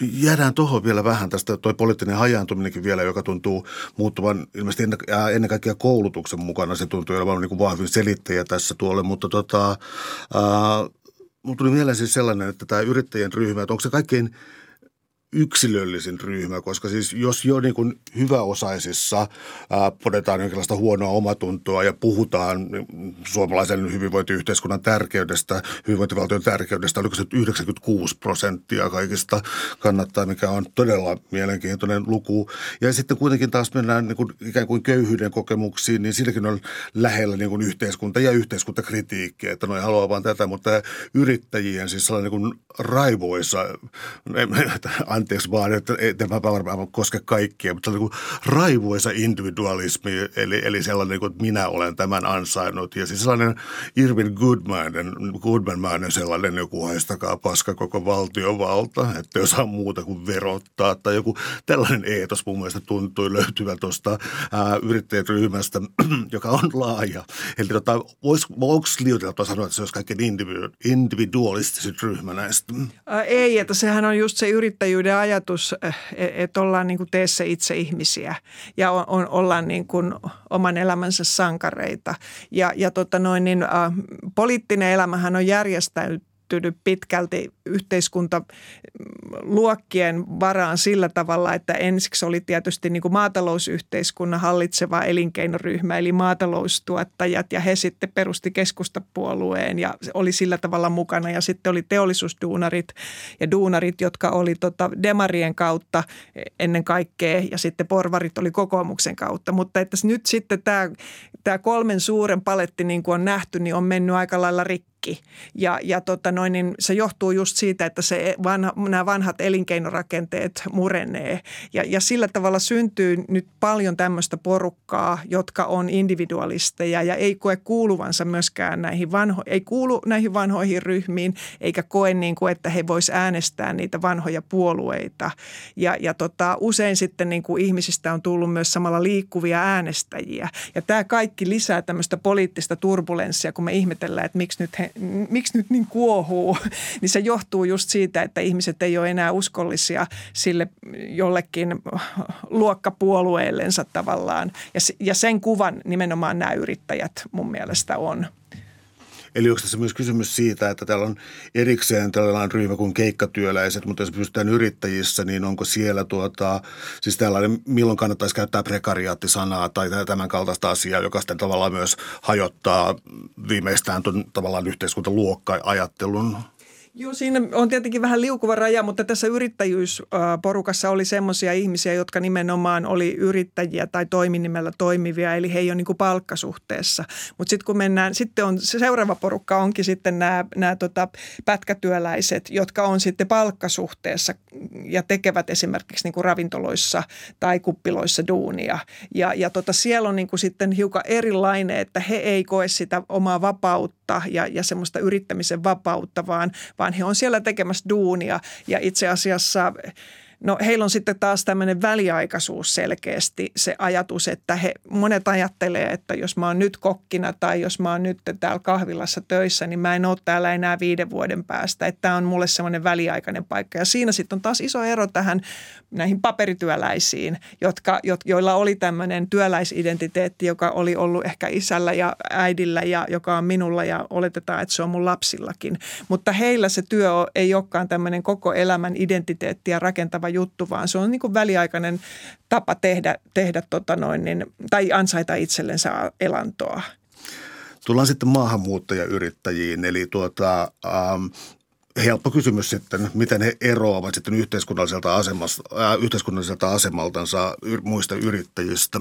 jäädään tuohon vielä vähän tästä tuo poliittinen hajaantuminenkin vielä, joka tuntuu muuttuvan ilmeisesti ennen, kaikkea koulutuksen mukana. Se tuntuu olevan niin kuin vahvin selittäjä tässä tuolle, mutta tota, äh, Mulla tuli mieleen siis sellainen, että tämä yrittäjien ryhmä, että onko se kaikkein – yksilöllisin ryhmä, koska siis jos jo niin kuin hyväosaisissa ää, podetaan jonkinlaista huonoa omatuntoa ja puhutaan suomalaisen hyvinvointiyhteiskunnan tärkeydestä, hyvinvointivaltion tärkeydestä, oliko se 96 prosenttia kaikista kannattaa, mikä on todella mielenkiintoinen luku. Ja sitten kuitenkin taas mennään niin kuin ikään kuin köyhyyden kokemuksiin, niin silläkin on lähellä niin kuin yhteiskunta ja yhteiskuntakritiikki, että noin haluaa vaan tätä, mutta yrittäjien siis sellainen niin kuin raivoisa, (laughs) anteeksi vaan, että tämä varmaan koske kaikkia, mutta niin kuin raivuisa individualismi, eli, eli sellainen, niin kuin, että minä olen tämän ansainnut. Ja siis sellainen Irvin Goodmanen, Goodmanmainen sellainen joku haistakaa paska koko valtiovalta, että jos on muuta kuin verottaa tai joku tällainen eetos mun mielestä tuntui löytyvän tuosta yrittäjäryhmästä, (clears throat) joka on laaja. Eli tota, voiko liioiteltua sanoa, että se olisi kaikkein individualistisin ryhmä näistä? Ei, että sehän on just se yrittäjyyden ajatus, e, että ollaan niin kuin teessä itse ihmisiä ja on, on, ollaan niin kuin oman elämänsä sankareita. Ja, ja tota noin, niin, ä, poliittinen elämähän on järjestäytynyt pitkälti yhteiskuntaluokkien varaan sillä tavalla, että ensiksi oli tietysti niin kuin maatalousyhteiskunnan hallitseva elinkeinoryhmä, eli maataloustuottajat, ja he sitten perusti keskustapuolueen ja oli sillä tavalla mukana. Ja sitten oli teollisuusduunarit ja duunarit, jotka oli tota demarien kautta ennen kaikkea, ja sitten porvarit oli kokoomuksen kautta. Mutta että nyt sitten tämä, tämä kolmen suuren paletti, niin kuin on nähty, niin on mennyt aika lailla rikki rikki. Ja, ja tota noin, niin se johtuu just siitä, että se vanha, nämä vanhat elinkeinorakenteet murenee. Ja, ja sillä tavalla syntyy nyt paljon tämmöistä porukkaa, jotka on individualisteja ja ei koe kuuluvansa myöskään näihin vanho, ei kuulu näihin vanhoihin ryhmiin, eikä koe niin kuin, että he vois äänestää niitä vanhoja puolueita. Ja, ja tota, usein sitten niin kuin ihmisistä on tullut myös samalla liikkuvia äänestäjiä. Ja tämä kaikki lisää tämmöistä poliittista turbulenssia, kun me ihmetellään, että miksi nyt he miksi nyt niin kuohuu, (laughs) niin se johtuu just siitä, että ihmiset ei ole enää uskollisia sille jollekin luokkapuolueellensa tavallaan. Ja sen kuvan nimenomaan nämä yrittäjät mun mielestä on. Eli onko tässä myös kysymys siitä, että täällä on erikseen tällainen ryhmä kuin keikkatyöläiset, mutta jos pystytään yrittäjissä, niin onko siellä tuota, siis tällainen, milloin kannattaisi käyttää prekariaattisanaa tai tämän kaltaista asiaa, joka sitten tavallaan myös hajottaa viimeistään tuon tavallaan yhteiskuntaluokka-ajattelun? Joo, siinä on tietenkin vähän liukuva raja, mutta tässä yrittäjyysporukassa oli semmoisia ihmisiä, jotka nimenomaan oli yrittäjiä tai toiminimellä toimivia, eli he ei ole niin kuin palkkasuhteessa. Mutta sitten kun mennään, sitten on se seuraava porukka onkin sitten nämä, nämä tota pätkätyöläiset, jotka on sitten palkkasuhteessa ja tekevät esimerkiksi niin kuin ravintoloissa tai kuppiloissa duunia. Ja, ja tota, siellä on niin kuin sitten hiukan erilainen, että he ei koe sitä omaa vapautta ja, ja semmoista yrittämisen vapautta, vaan, vaan vaan he on siellä tekemässä duunia ja itse asiassa No heillä on sitten taas tämmöinen väliaikaisuus selkeästi se ajatus, että he, monet ajattelee, että jos mä oon nyt kokkina tai jos mä oon nyt täällä kahvilassa töissä, niin mä en ole täällä enää viiden vuoden päästä. Että tämä on mulle semmoinen väliaikainen paikka. Ja siinä sitten on taas iso ero tähän näihin paperityöläisiin, jotka, joilla oli tämmöinen työläisidentiteetti, joka oli ollut ehkä isällä ja äidillä ja joka on minulla ja oletetaan, että se on mun lapsillakin. Mutta heillä se työ ei olekaan tämmöinen koko elämän identiteettiä rakentava oleva juttu, vaan se on niin kuin väliaikainen tapa tehdä, tehdä tota noin, niin, tai ansaita itsellensä elantoa. Tullaan sitten maahanmuuttajayrittäjiin, eli tuota, ähm, helppo kysymys sitten, miten he eroavat sitten yhteiskunnalliselta, asemasta, äh, yhteiskunnalliselta asemaltansa muista yrittäjistä.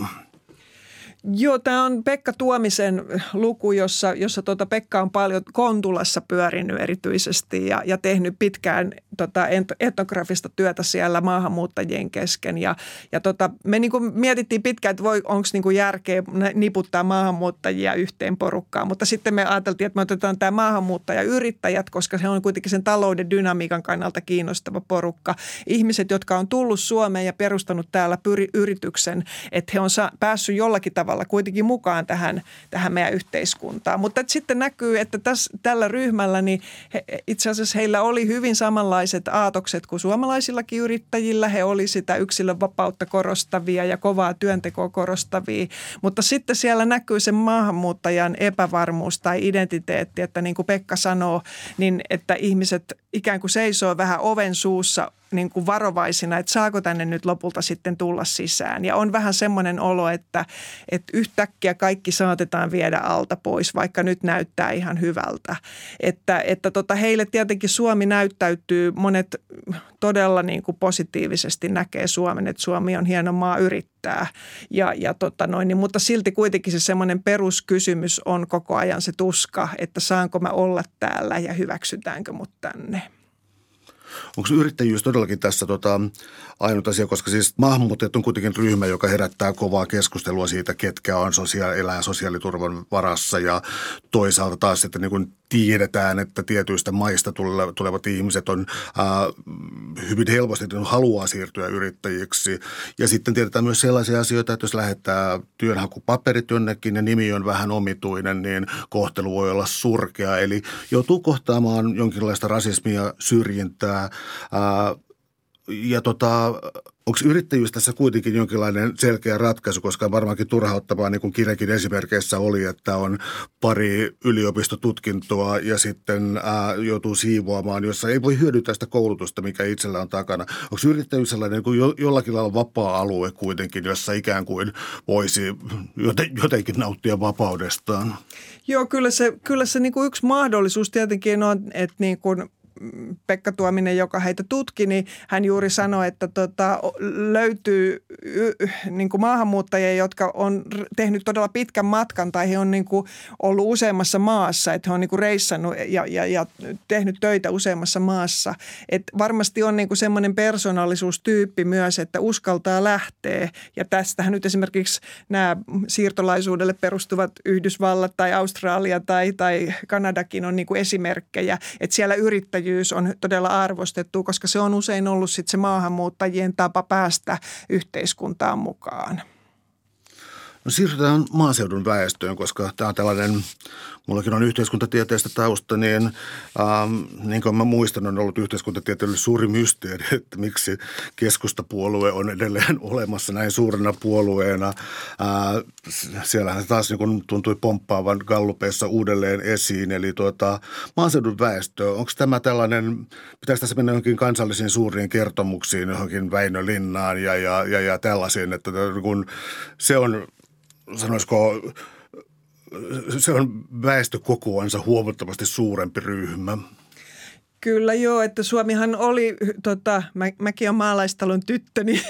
Joo, tämä on Pekka Tuomisen luku, jossa, jossa tuota Pekka on paljon Kontulassa pyörinyt erityisesti ja, ja tehnyt pitkään tota etnografista työtä siellä maahanmuuttajien kesken. Ja, ja tota, me niin mietittiin pitkään, että onko niin järkeä niputtaa maahanmuuttajia yhteen porukkaan, mutta sitten me ajateltiin, että me otetaan tämä maahanmuuttajayrittäjät, koska se on kuitenkin sen talouden dynamiikan kannalta kiinnostava porukka. Ihmiset, jotka on tullut Suomeen ja perustanut täällä pyri, yrityksen, että he on sa- päässyt jollakin tavalla kuitenkin mukaan tähän, tähän meidän yhteiskuntaan. Mutta sitten näkyy, että täs, tällä ryhmällä niin he, itse asiassa heillä oli hyvin samanlaiset aatokset kuin suomalaisillakin yrittäjillä. He oli sitä yksilön vapautta korostavia ja kovaa työntekoa korostavia. Mutta sitten siellä näkyy se maahanmuuttajan epävarmuus tai identiteetti, että niin kuin Pekka sanoo, niin että ihmiset ikään kuin seisoo vähän oven suussa niin kuin varovaisina, että saako tänne nyt lopulta sitten tulla sisään. Ja on vähän semmoinen olo, että, että yhtäkkiä kaikki saatetaan viedä alta pois, vaikka nyt näyttää ihan hyvältä. Että, että tota, heille tietenkin Suomi näyttäytyy, monet todella niin kuin positiivisesti näkee Suomen, että Suomi on hieno maa yrittää. Ja, ja tota noin, niin, mutta silti kuitenkin se semmoinen peruskysymys on koko ajan se tuska, että saanko mä olla täällä ja hyväksytäänkö mut tänne. Onko yrittäjyys todellakin tässä tota, ainut asia, koska siis maahanmuuttajat on kuitenkin ryhmä, joka herättää kovaa keskustelua siitä, ketkä on sosiaali- elää sosiaaliturvan varassa ja toisaalta taas, että niin kuin tiedetään, että tietyistä maista tulevat ihmiset on ää, hyvin helposti, että haluaa siirtyä yrittäjiksi. Ja sitten tiedetään myös sellaisia asioita, että jos lähettää työnhakupaperit jonnekin ja nimi on vähän omituinen, niin kohtelu voi olla surkea. Eli joutuu kohtaamaan jonkinlaista rasismia, syrjintää, ää, ja tota, onko yrittäjyys tässä kuitenkin jonkinlainen selkeä ratkaisu, koska varmaankin turhauttavaa, niin kuin kirjakin esimerkkeissä oli, että on pari yliopistotutkintoa ja sitten ää, joutuu siivoamaan, jossa ei voi hyödyntää sitä koulutusta, mikä itsellä on takana. Onko yrittäjyys sellainen kuin jo, jollakin lailla vapaa-alue kuitenkin, jossa ikään kuin voisi jotenkin nauttia vapaudestaan? Joo, kyllä se, kyllä se niin kuin yksi mahdollisuus tietenkin on, että niin kuin Pekka Tuominen, joka heitä tutki, niin hän juuri sanoi, että tota, löytyy niin kuin maahanmuuttajia, jotka on tehnyt todella pitkän matkan tai he on niin kuin ollut useammassa maassa, että he on niin kuin reissannut ja, ja, ja tehnyt töitä useammassa maassa. Et varmasti on niin semmoinen persoonallisuustyyppi myös, että uskaltaa lähteä ja tästähän nyt esimerkiksi nämä siirtolaisuudelle perustuvat Yhdysvallat tai Australia tai, tai Kanadakin on niin kuin esimerkkejä, että siellä yrittäjyys yrittäjyys on todella arvostettu, koska se on usein ollut sit se maahanmuuttajien tapa päästä yhteiskuntaan mukaan. No siirrytään maaseudun väestöön, koska tämä on tällainen mullakin on yhteiskuntatieteestä tausta, niin ähm, niin kuin mä muistan, on ollut yhteiskuntatieteelle suuri mysteeri, (laughs) että miksi keskustapuolue on edelleen olemassa näin suurena puolueena. Äh, siellähän se taas niin kuin tuntui pomppaavan gallupeissa uudelleen esiin. Eli tuota, maaseudun väestö, onko tämä tällainen, pitäisi tässä mennä johonkin kansallisiin suuriin kertomuksiin, johonkin Väinö Linnaan ja, ja, ja, ja tällaisiin, että kun se on, sanoisiko se on väestökokoansa huomattavasti suurempi ryhmä. Kyllä joo, että Suomihan oli, tota, mä, mäkin olen maalaistalon tyttö, niin,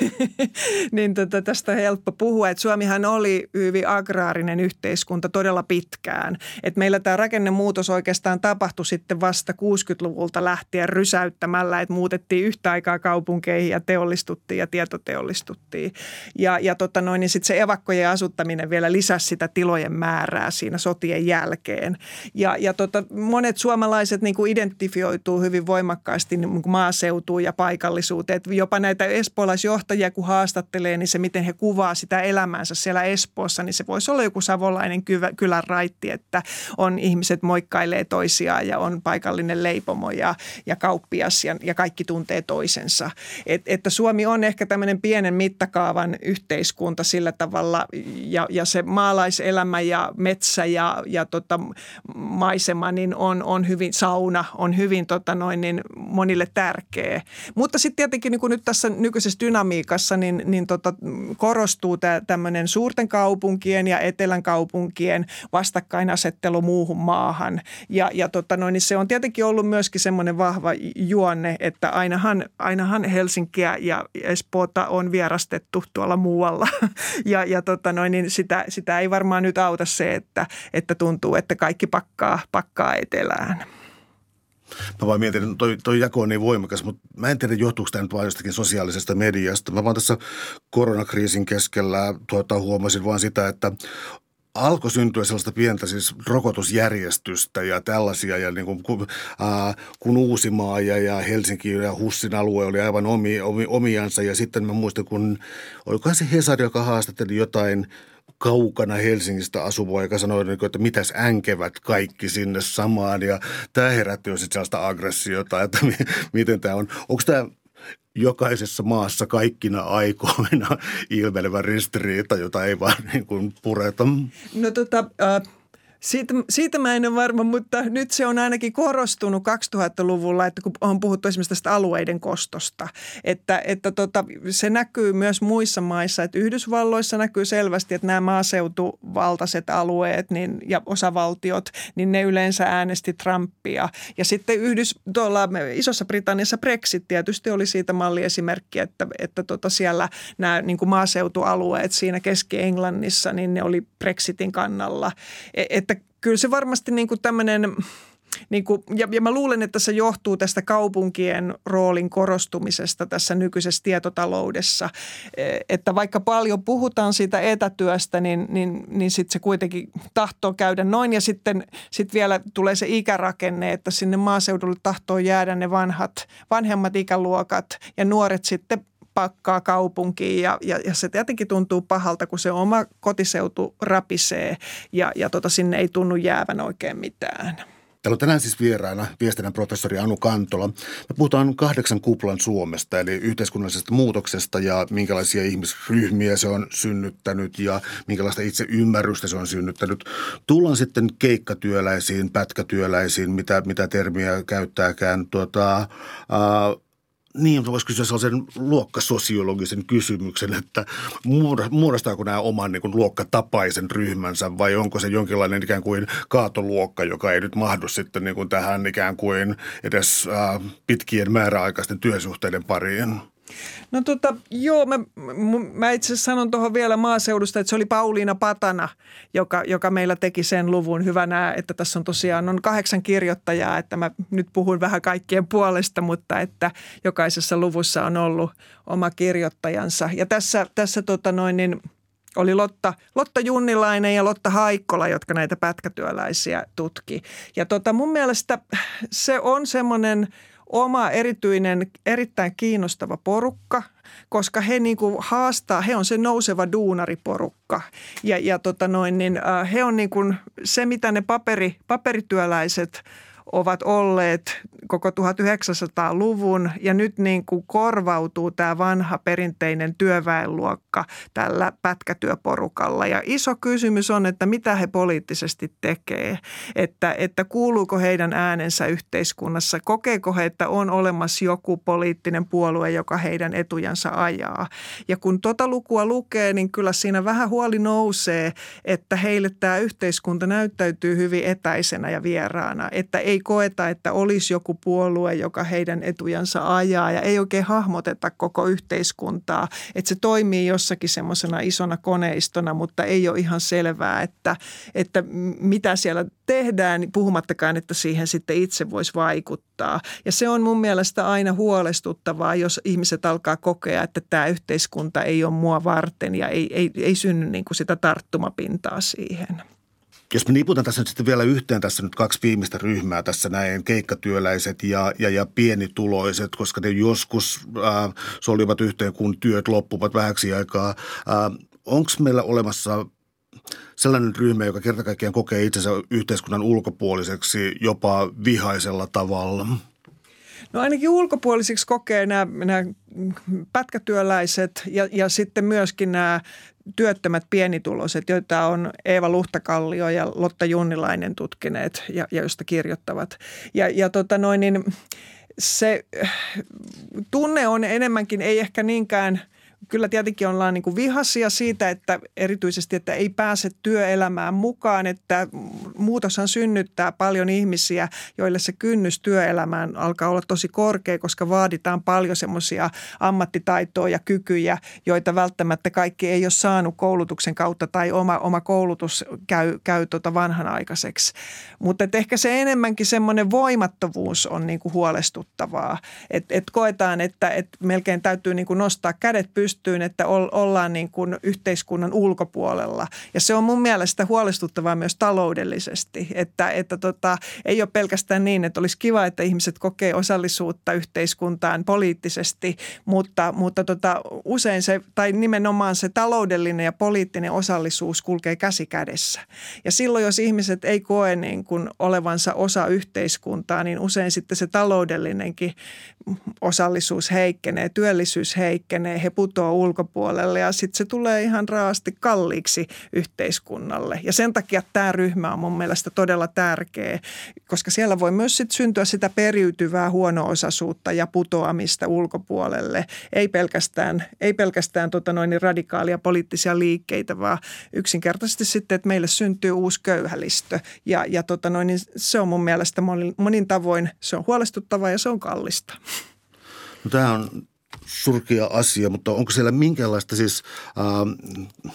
(laughs) niin tota, tästä on helppo puhua, että Suomihan oli hyvin agraarinen yhteiskunta todella pitkään. Et meillä tämä rakennemuutos oikeastaan tapahtui sitten vasta 60-luvulta lähtien rysäyttämällä, että muutettiin yhtä aikaa kaupunkeihin ja teollistuttiin ja tietoteollistuttiin. Ja, ja tota noin, niin sitten se evakkojen asuttaminen vielä lisäsi sitä tilojen määrää siinä sotien jälkeen. Ja, ja tota, monet suomalaiset niin kuin identifioituu hyvin voimakkaasti niin maaseutuun ja paikallisuuteen. Että jopa näitä espoolaisjohtajia, kun haastattelee, niin se miten he kuvaa sitä elämäänsä siellä Espoossa, niin se voisi olla joku savolainen kylän raitti, että on ihmiset moikkailee toisiaan ja on paikallinen leipomo ja, ja kauppias ja, ja kaikki tuntee toisensa. Et, että Suomi on ehkä tämmöinen pienen mittakaavan yhteiskunta sillä tavalla ja, ja se maalaiselämä ja metsä ja, ja tota, maisema niin on, on hyvin, sauna on hyvin tota, noin, niin monille tärkeä. Mutta sitten tietenkin niin kuin nyt tässä nykyisessä dynamiikassa niin, niin tota, korostuu tämmöinen suurten kaupunkien ja etelän kaupunkien vastakkainasettelu muuhun maahan. Ja, ja tota noin, niin se on tietenkin ollut myöskin semmoinen vahva juonne, että ainahan, ainahan Helsinkiä ja Espoota on vierastettu tuolla muualla. (laughs) Ja, ja tota noin, niin sitä, sitä ei varmaan nyt auta se, että, että tuntuu, että kaikki pakkaa, pakkaa etelään. Mä vaan mietin, että toi, toi jako on niin voimakas, mutta mä en tiedä johtuuko tämä nyt vaan jostakin sosiaalisesta mediasta. Mä vaan tässä koronakriisin keskellä tuota, huomasin vaan sitä, että alkoi syntyä sellaista pientä siis rokotusjärjestystä ja tällaisia. Ja niin kuin, kun, äh, kun Uusimaa ja, ja Helsinki ja Hussin alue oli aivan omi, omi, omiansa. Ja sitten mä muistan, kun olikohan se Hesari, joka haastatteli jotain – kaukana Helsingistä asuva, joka sanoi, niin että mitäs änkevät kaikki sinne samaan. Ja tämä herätti jo sitten sellaista aggressiota, että miten tämä on. Onko tämä jokaisessa maassa kaikkina aikoina ilmenevä ristiriita, jota ei vaan niin kuin pureta? No tota, äh, siitä, siitä mä en ole varma, mutta nyt se on ainakin korostunut 2000-luvulla, että kun on puhuttu esimerkiksi tästä alueiden kostosta, että, että tota, se näkyy myös muissa maissa, että Yhdysvalloissa näkyy selvästi, että nämä maaseutuvaltaiset alueet niin, ja osavaltiot, niin ne yleensä äänesti Trumpia. Ja sitten Yhdys, tuolla Isossa Britanniassa Brexit tietysti oli siitä malliesimerkki, että, että tota siellä nämä niin kuin maaseutualueet siinä Keski-Englannissa, niin ne oli Brexitin kannalla. E, et, että kyllä se varmasti niin kuin tämmöinen niin kuin, ja, ja mä luulen, että se johtuu tästä kaupunkien roolin korostumisesta tässä nykyisessä tietotaloudessa. E, että vaikka paljon puhutaan siitä etätyöstä, niin, niin, niin sitten se kuitenkin tahtoo käydä noin. Ja sitten sit vielä tulee se ikärakenne, että sinne maaseudulle tahtoo jäädä ne vanhat, vanhemmat ikäluokat ja nuoret sitten pakkaa kaupunkiin ja, ja, ja se tietenkin tuntuu pahalta, kun se oma kotiseutu rapisee ja, ja tota, sinne ei tunnu jäävän oikein mitään. Täällä on tänään siis vieraana viestinnän professori Anu Kantola. Me puhutaan kahdeksan kuplan Suomesta, eli yhteiskunnallisesta muutoksesta ja minkälaisia ihmisryhmiä se on synnyttänyt ja minkälaista itse ymmärrystä se on synnyttänyt. Tullaan sitten keikkatyöläisiin, pätkätyöläisiin, mitä, mitä termiä käyttääkään. Tuota, äh, niin, voisi kysyä sellaisen luokkasosiologisen kysymyksen, että muodostaako nämä oman niin kuin, luokkatapaisen ryhmänsä vai onko se jonkinlainen ikään kuin kaatoluokka, joka ei nyt mahdu sitten niin kuin tähän ikään kuin edes äh, pitkien määräaikaisten työsuhteiden pariin? No tota, joo, mä, mä itse asiassa sanon tuohon vielä maaseudusta, että se oli Pauliina Patana, joka, joka meillä teki sen luvun. Hyvänä, että tässä on tosiaan on kahdeksan kirjoittajaa, että mä nyt puhun vähän kaikkien puolesta, mutta että jokaisessa luvussa on ollut oma kirjoittajansa. Ja tässä, tässä tota noin, niin oli Lotta, Lotta Junnilainen ja Lotta Haikkola, jotka näitä pätkätyöläisiä tutki. Ja tota, mun mielestä se on semmoinen – oma erityinen, erittäin kiinnostava porukka, koska he niin kuin haastaa, he on se nouseva duunariporukka. Ja, ja tota noin, niin, äh, he on niin kuin se, mitä ne paperi, paperityöläiset ovat olleet koko 1900-luvun ja nyt niin kuin korvautuu tämä vanha perinteinen työväenluokka tällä pätkätyöporukalla. Ja iso kysymys on, että mitä he poliittisesti tekee, että, että kuuluuko heidän äänensä yhteiskunnassa, kokeeko he, että on olemassa joku poliittinen puolue, joka heidän etujansa ajaa. Ja kun tota lukua lukee, niin kyllä siinä vähän huoli nousee, että heille tämä yhteiskunta näyttäytyy hyvin etäisenä ja vieraana, että ei koeta, että olisi joku puolue, joka heidän etujansa ajaa ja ei oikein hahmoteta koko yhteiskuntaa. Että se toimii jossakin semmoisena isona koneistona, mutta ei ole ihan selvää, että, että mitä siellä tehdään, puhumattakaan, että siihen sitten itse voisi vaikuttaa. Ja se on mun mielestä aina huolestuttavaa, jos ihmiset alkaa kokea, että tämä yhteiskunta ei ole mua varten ja ei, ei, ei synny niin kuin sitä tarttumapintaa siihen. Jos me niputan tässä nyt sitten vielä yhteen tässä nyt kaksi viimeistä ryhmää tässä näin, keikkatyöläiset ja, ja, ja pienituloiset, koska ne joskus äh, solivat yhteen, kun työt loppuvat vähäksi aikaa. Äh, Onko meillä olemassa sellainen ryhmä, joka kerta kaikkiaan kokee itsensä yhteiskunnan ulkopuoliseksi jopa vihaisella tavalla? No ainakin ulkopuolisiksi kokee nämä, nämä pätkätyöläiset ja, ja sitten myöskin nämä työttömät pienituloiset, joita on Eeva Luhtakallio ja Lotta Junnilainen tutkineet ja, ja josta kirjoittavat. Ja, ja tota noin, niin se tunne on enemmänkin, ei ehkä niinkään – kyllä tietenkin ollaan niin kuin siitä, että erityisesti, että ei pääse työelämään mukaan, että muutoshan synnyttää paljon ihmisiä, joille se kynnys työelämään alkaa olla tosi korkea, koska vaaditaan paljon semmoisia ammattitaitoja ja kykyjä, joita välttämättä kaikki ei ole saanut koulutuksen kautta tai oma, oma koulutus käy, käy tota vanhanaikaiseksi. Mutta ehkä se enemmänkin semmoinen voimattomuus on niin kuin huolestuttavaa, että et koetaan, että et melkein täytyy niin kuin nostaa kädet pystyyn pystyyn, että ollaan niin kuin yhteiskunnan ulkopuolella. Ja se on mun mielestä huolestuttavaa myös taloudellisesti, että, että tota, ei ole pelkästään niin, että olisi kiva, että ihmiset kokee osallisuutta yhteiskuntaan poliittisesti, mutta, mutta tota, usein se, tai nimenomaan se taloudellinen ja poliittinen osallisuus kulkee käsi kädessä. Ja silloin, jos ihmiset ei koe niin kuin olevansa osa yhteiskuntaa, niin usein sitten se taloudellinenkin osallisuus heikkenee, työllisyys heikkenee, he putoavat ulkopuolelle ja sitten se tulee ihan raasti kalliiksi yhteiskunnalle. Ja sen takia tämä ryhmä on mun mielestä todella tärkeä, koska siellä voi myös sit syntyä sitä periytyvää huono-osaisuutta ja putoamista ulkopuolelle. Ei pelkästään, ei pelkästään tota noin radikaalia poliittisia liikkeitä, vaan yksinkertaisesti sitten, että meille syntyy uusi köyhälistö. Ja, ja tota noin, niin se on mun mielestä monin, monin tavoin, se on huolestuttavaa ja se on kallista. No tämä on surkia asia, mutta onko siellä minkäänlaista siis äh,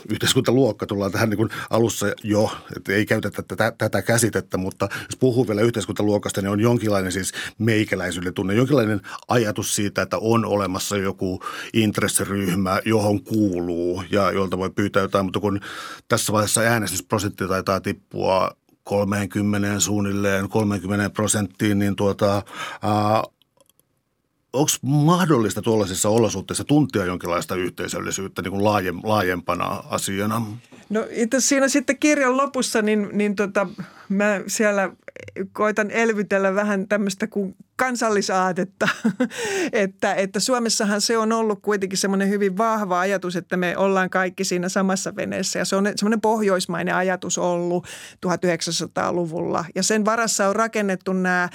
yhteiskuntaluokka, tullaan tähän niin kuin alussa jo, että ei käytetä tätä, tätä käsitettä, mutta jos puhuu vielä yhteiskuntaluokasta, niin on jonkinlainen siis meikäläisyyden tunne, jonkinlainen ajatus siitä, että on olemassa joku intressiryhmä, johon kuuluu ja jolta voi pyytää jotain, mutta kun tässä vaiheessa äänestysprosentti taitaa tippua 30 suunnilleen, 30 prosenttiin, niin tuota, ää, onko mahdollista tuollaisissa olosuhteissa tuntia jonkinlaista yhteisöllisyyttä niin kuin laajempana asiana? No itse siinä sitten kirjan lopussa, niin, niin tota, mä siellä koitan elvytellä vähän tämmöistä kuin kansallisaatetta, (laughs) että, että Suomessahan se on ollut kuitenkin semmoinen hyvin vahva ajatus, että me ollaan kaikki siinä samassa veneessä. Ja se on semmoinen pohjoismainen ajatus ollut 1900-luvulla ja sen varassa on rakennettu nämä,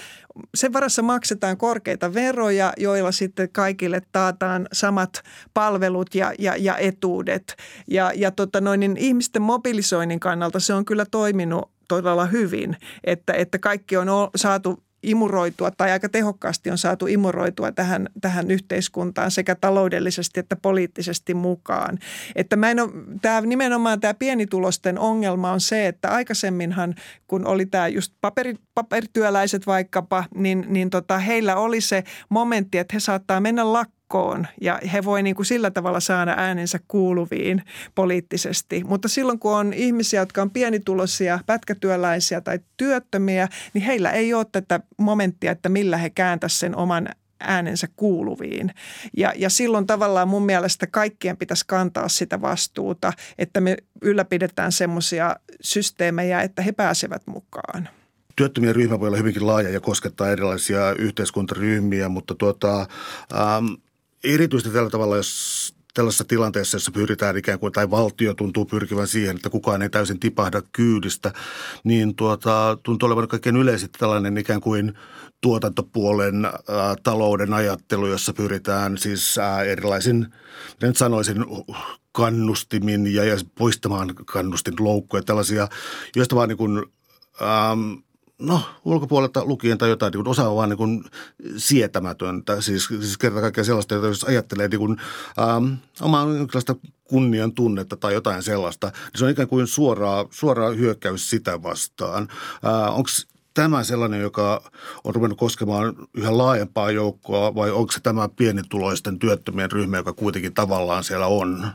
sen varassa maksetaan korkeita veroja, joilla sitten kaikille taataan samat palvelut ja, ja, ja etuudet. Ja, ja tota noin, niin ihmisten mobilisoinnin kannalta se on kyllä toiminut todella hyvin, että, että kaikki on saatu imuroitua tai aika tehokkaasti on saatu imuroitua tähän, tähän yhteiskuntaan sekä taloudellisesti että poliittisesti mukaan. Että mä en ole, tämä, nimenomaan tämä pienitulosten ongelma on se, että aikaisemminhan kun oli tämä just paperi, paperityöläiset vaikkapa, niin, niin tota, heillä oli se momentti, että he saattaa mennä lakkaan joukkoon ja he voi niin kuin sillä tavalla saada äänensä kuuluviin poliittisesti. Mutta silloin kun on ihmisiä, jotka on pienituloisia, pätkätyöläisiä tai työttömiä, niin heillä ei ole tätä momenttia, että millä he kääntäisivät sen oman äänensä kuuluviin. Ja, ja silloin tavallaan mun mielestä kaikkien pitäisi kantaa sitä vastuuta, että me ylläpidetään semmoisia systeemejä, että he pääsevät mukaan työttömien ryhmä voi olla hyvinkin laaja ja koskettaa erilaisia yhteiskuntaryhmiä, mutta tuota, ähm, erityisesti tällä tavalla, jos tällaisessa tilanteessa, jossa pyritään ikään kuin, tai valtio tuntuu pyrkivän siihen, että kukaan ei täysin tipahda kyydistä, niin tuota, tuntuu olevan kaikkein yleisesti tällainen ikään kuin tuotantopuolen ä, talouden ajattelu, jossa pyritään siis ä, erilaisin, nyt sanoisin, kannustimin ja, ja poistamaan kannustin loukkuja, tällaisia, joista vaan niin kuin, äm, no ulkopuolelta lukien tai jotain, niin osa on vaan niin sietämätöntä. Siis, siis kerta kaikkiaan sellaista, että jos ajattelee niin kuin, ähm, omaa kunnian tunnetta tai jotain sellaista, niin se on ikään kuin suoraa, suoraa hyökkäys sitä vastaan. Äh, Onko tämä sellainen, joka on ruvennut koskemaan yhä laajempaa joukkoa vai onko se tämä pienituloisten työttömien ryhmä, joka kuitenkin tavallaan siellä on?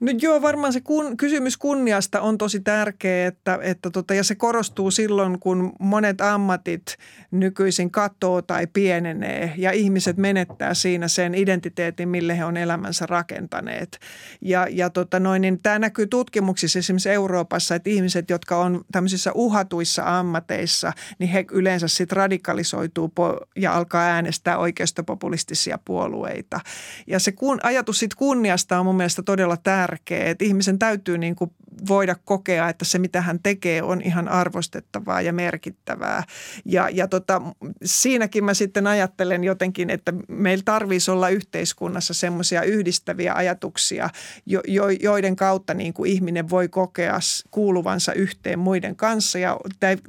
No joo, varmaan se kun, kysymys kunniasta on tosi tärkeä, että, että tota, ja se korostuu silloin, kun monet ammatit nykyisin katoo tai pienenee ja ihmiset menettää siinä sen identiteetin, mille he on elämänsä rakentaneet. Ja, ja tota noin, niin tämä näkyy tutkimuksissa esimerkiksi Euroopassa, että ihmiset, jotka on tämmöisissä uhatuissa ammateissa, niin he yleensä sitten radikalisoituu ja alkaa äänestää oikeistopopulistisia puolueita. Ja se kun, ajatus siitä kunniasta on mun mielestä todella tärkeä tärkeä. Että ihmisen täytyy niin kuin voida kokea, että se mitä hän tekee on ihan arvostettavaa ja merkittävää. Ja, ja tota, siinäkin mä sitten ajattelen jotenkin, että meillä tarvitsisi olla yhteiskunnassa semmoisia yhdistäviä ajatuksia, jo, jo, joiden kautta niin kuin ihminen voi kokea kuuluvansa yhteen muiden kanssa ja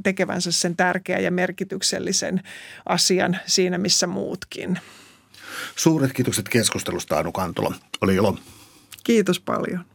tekevänsä sen tärkeän ja merkityksellisen asian siinä, missä muutkin. Suuret kiitokset keskustelusta Anu Kantola. Oli ilo. Kiitos paljon.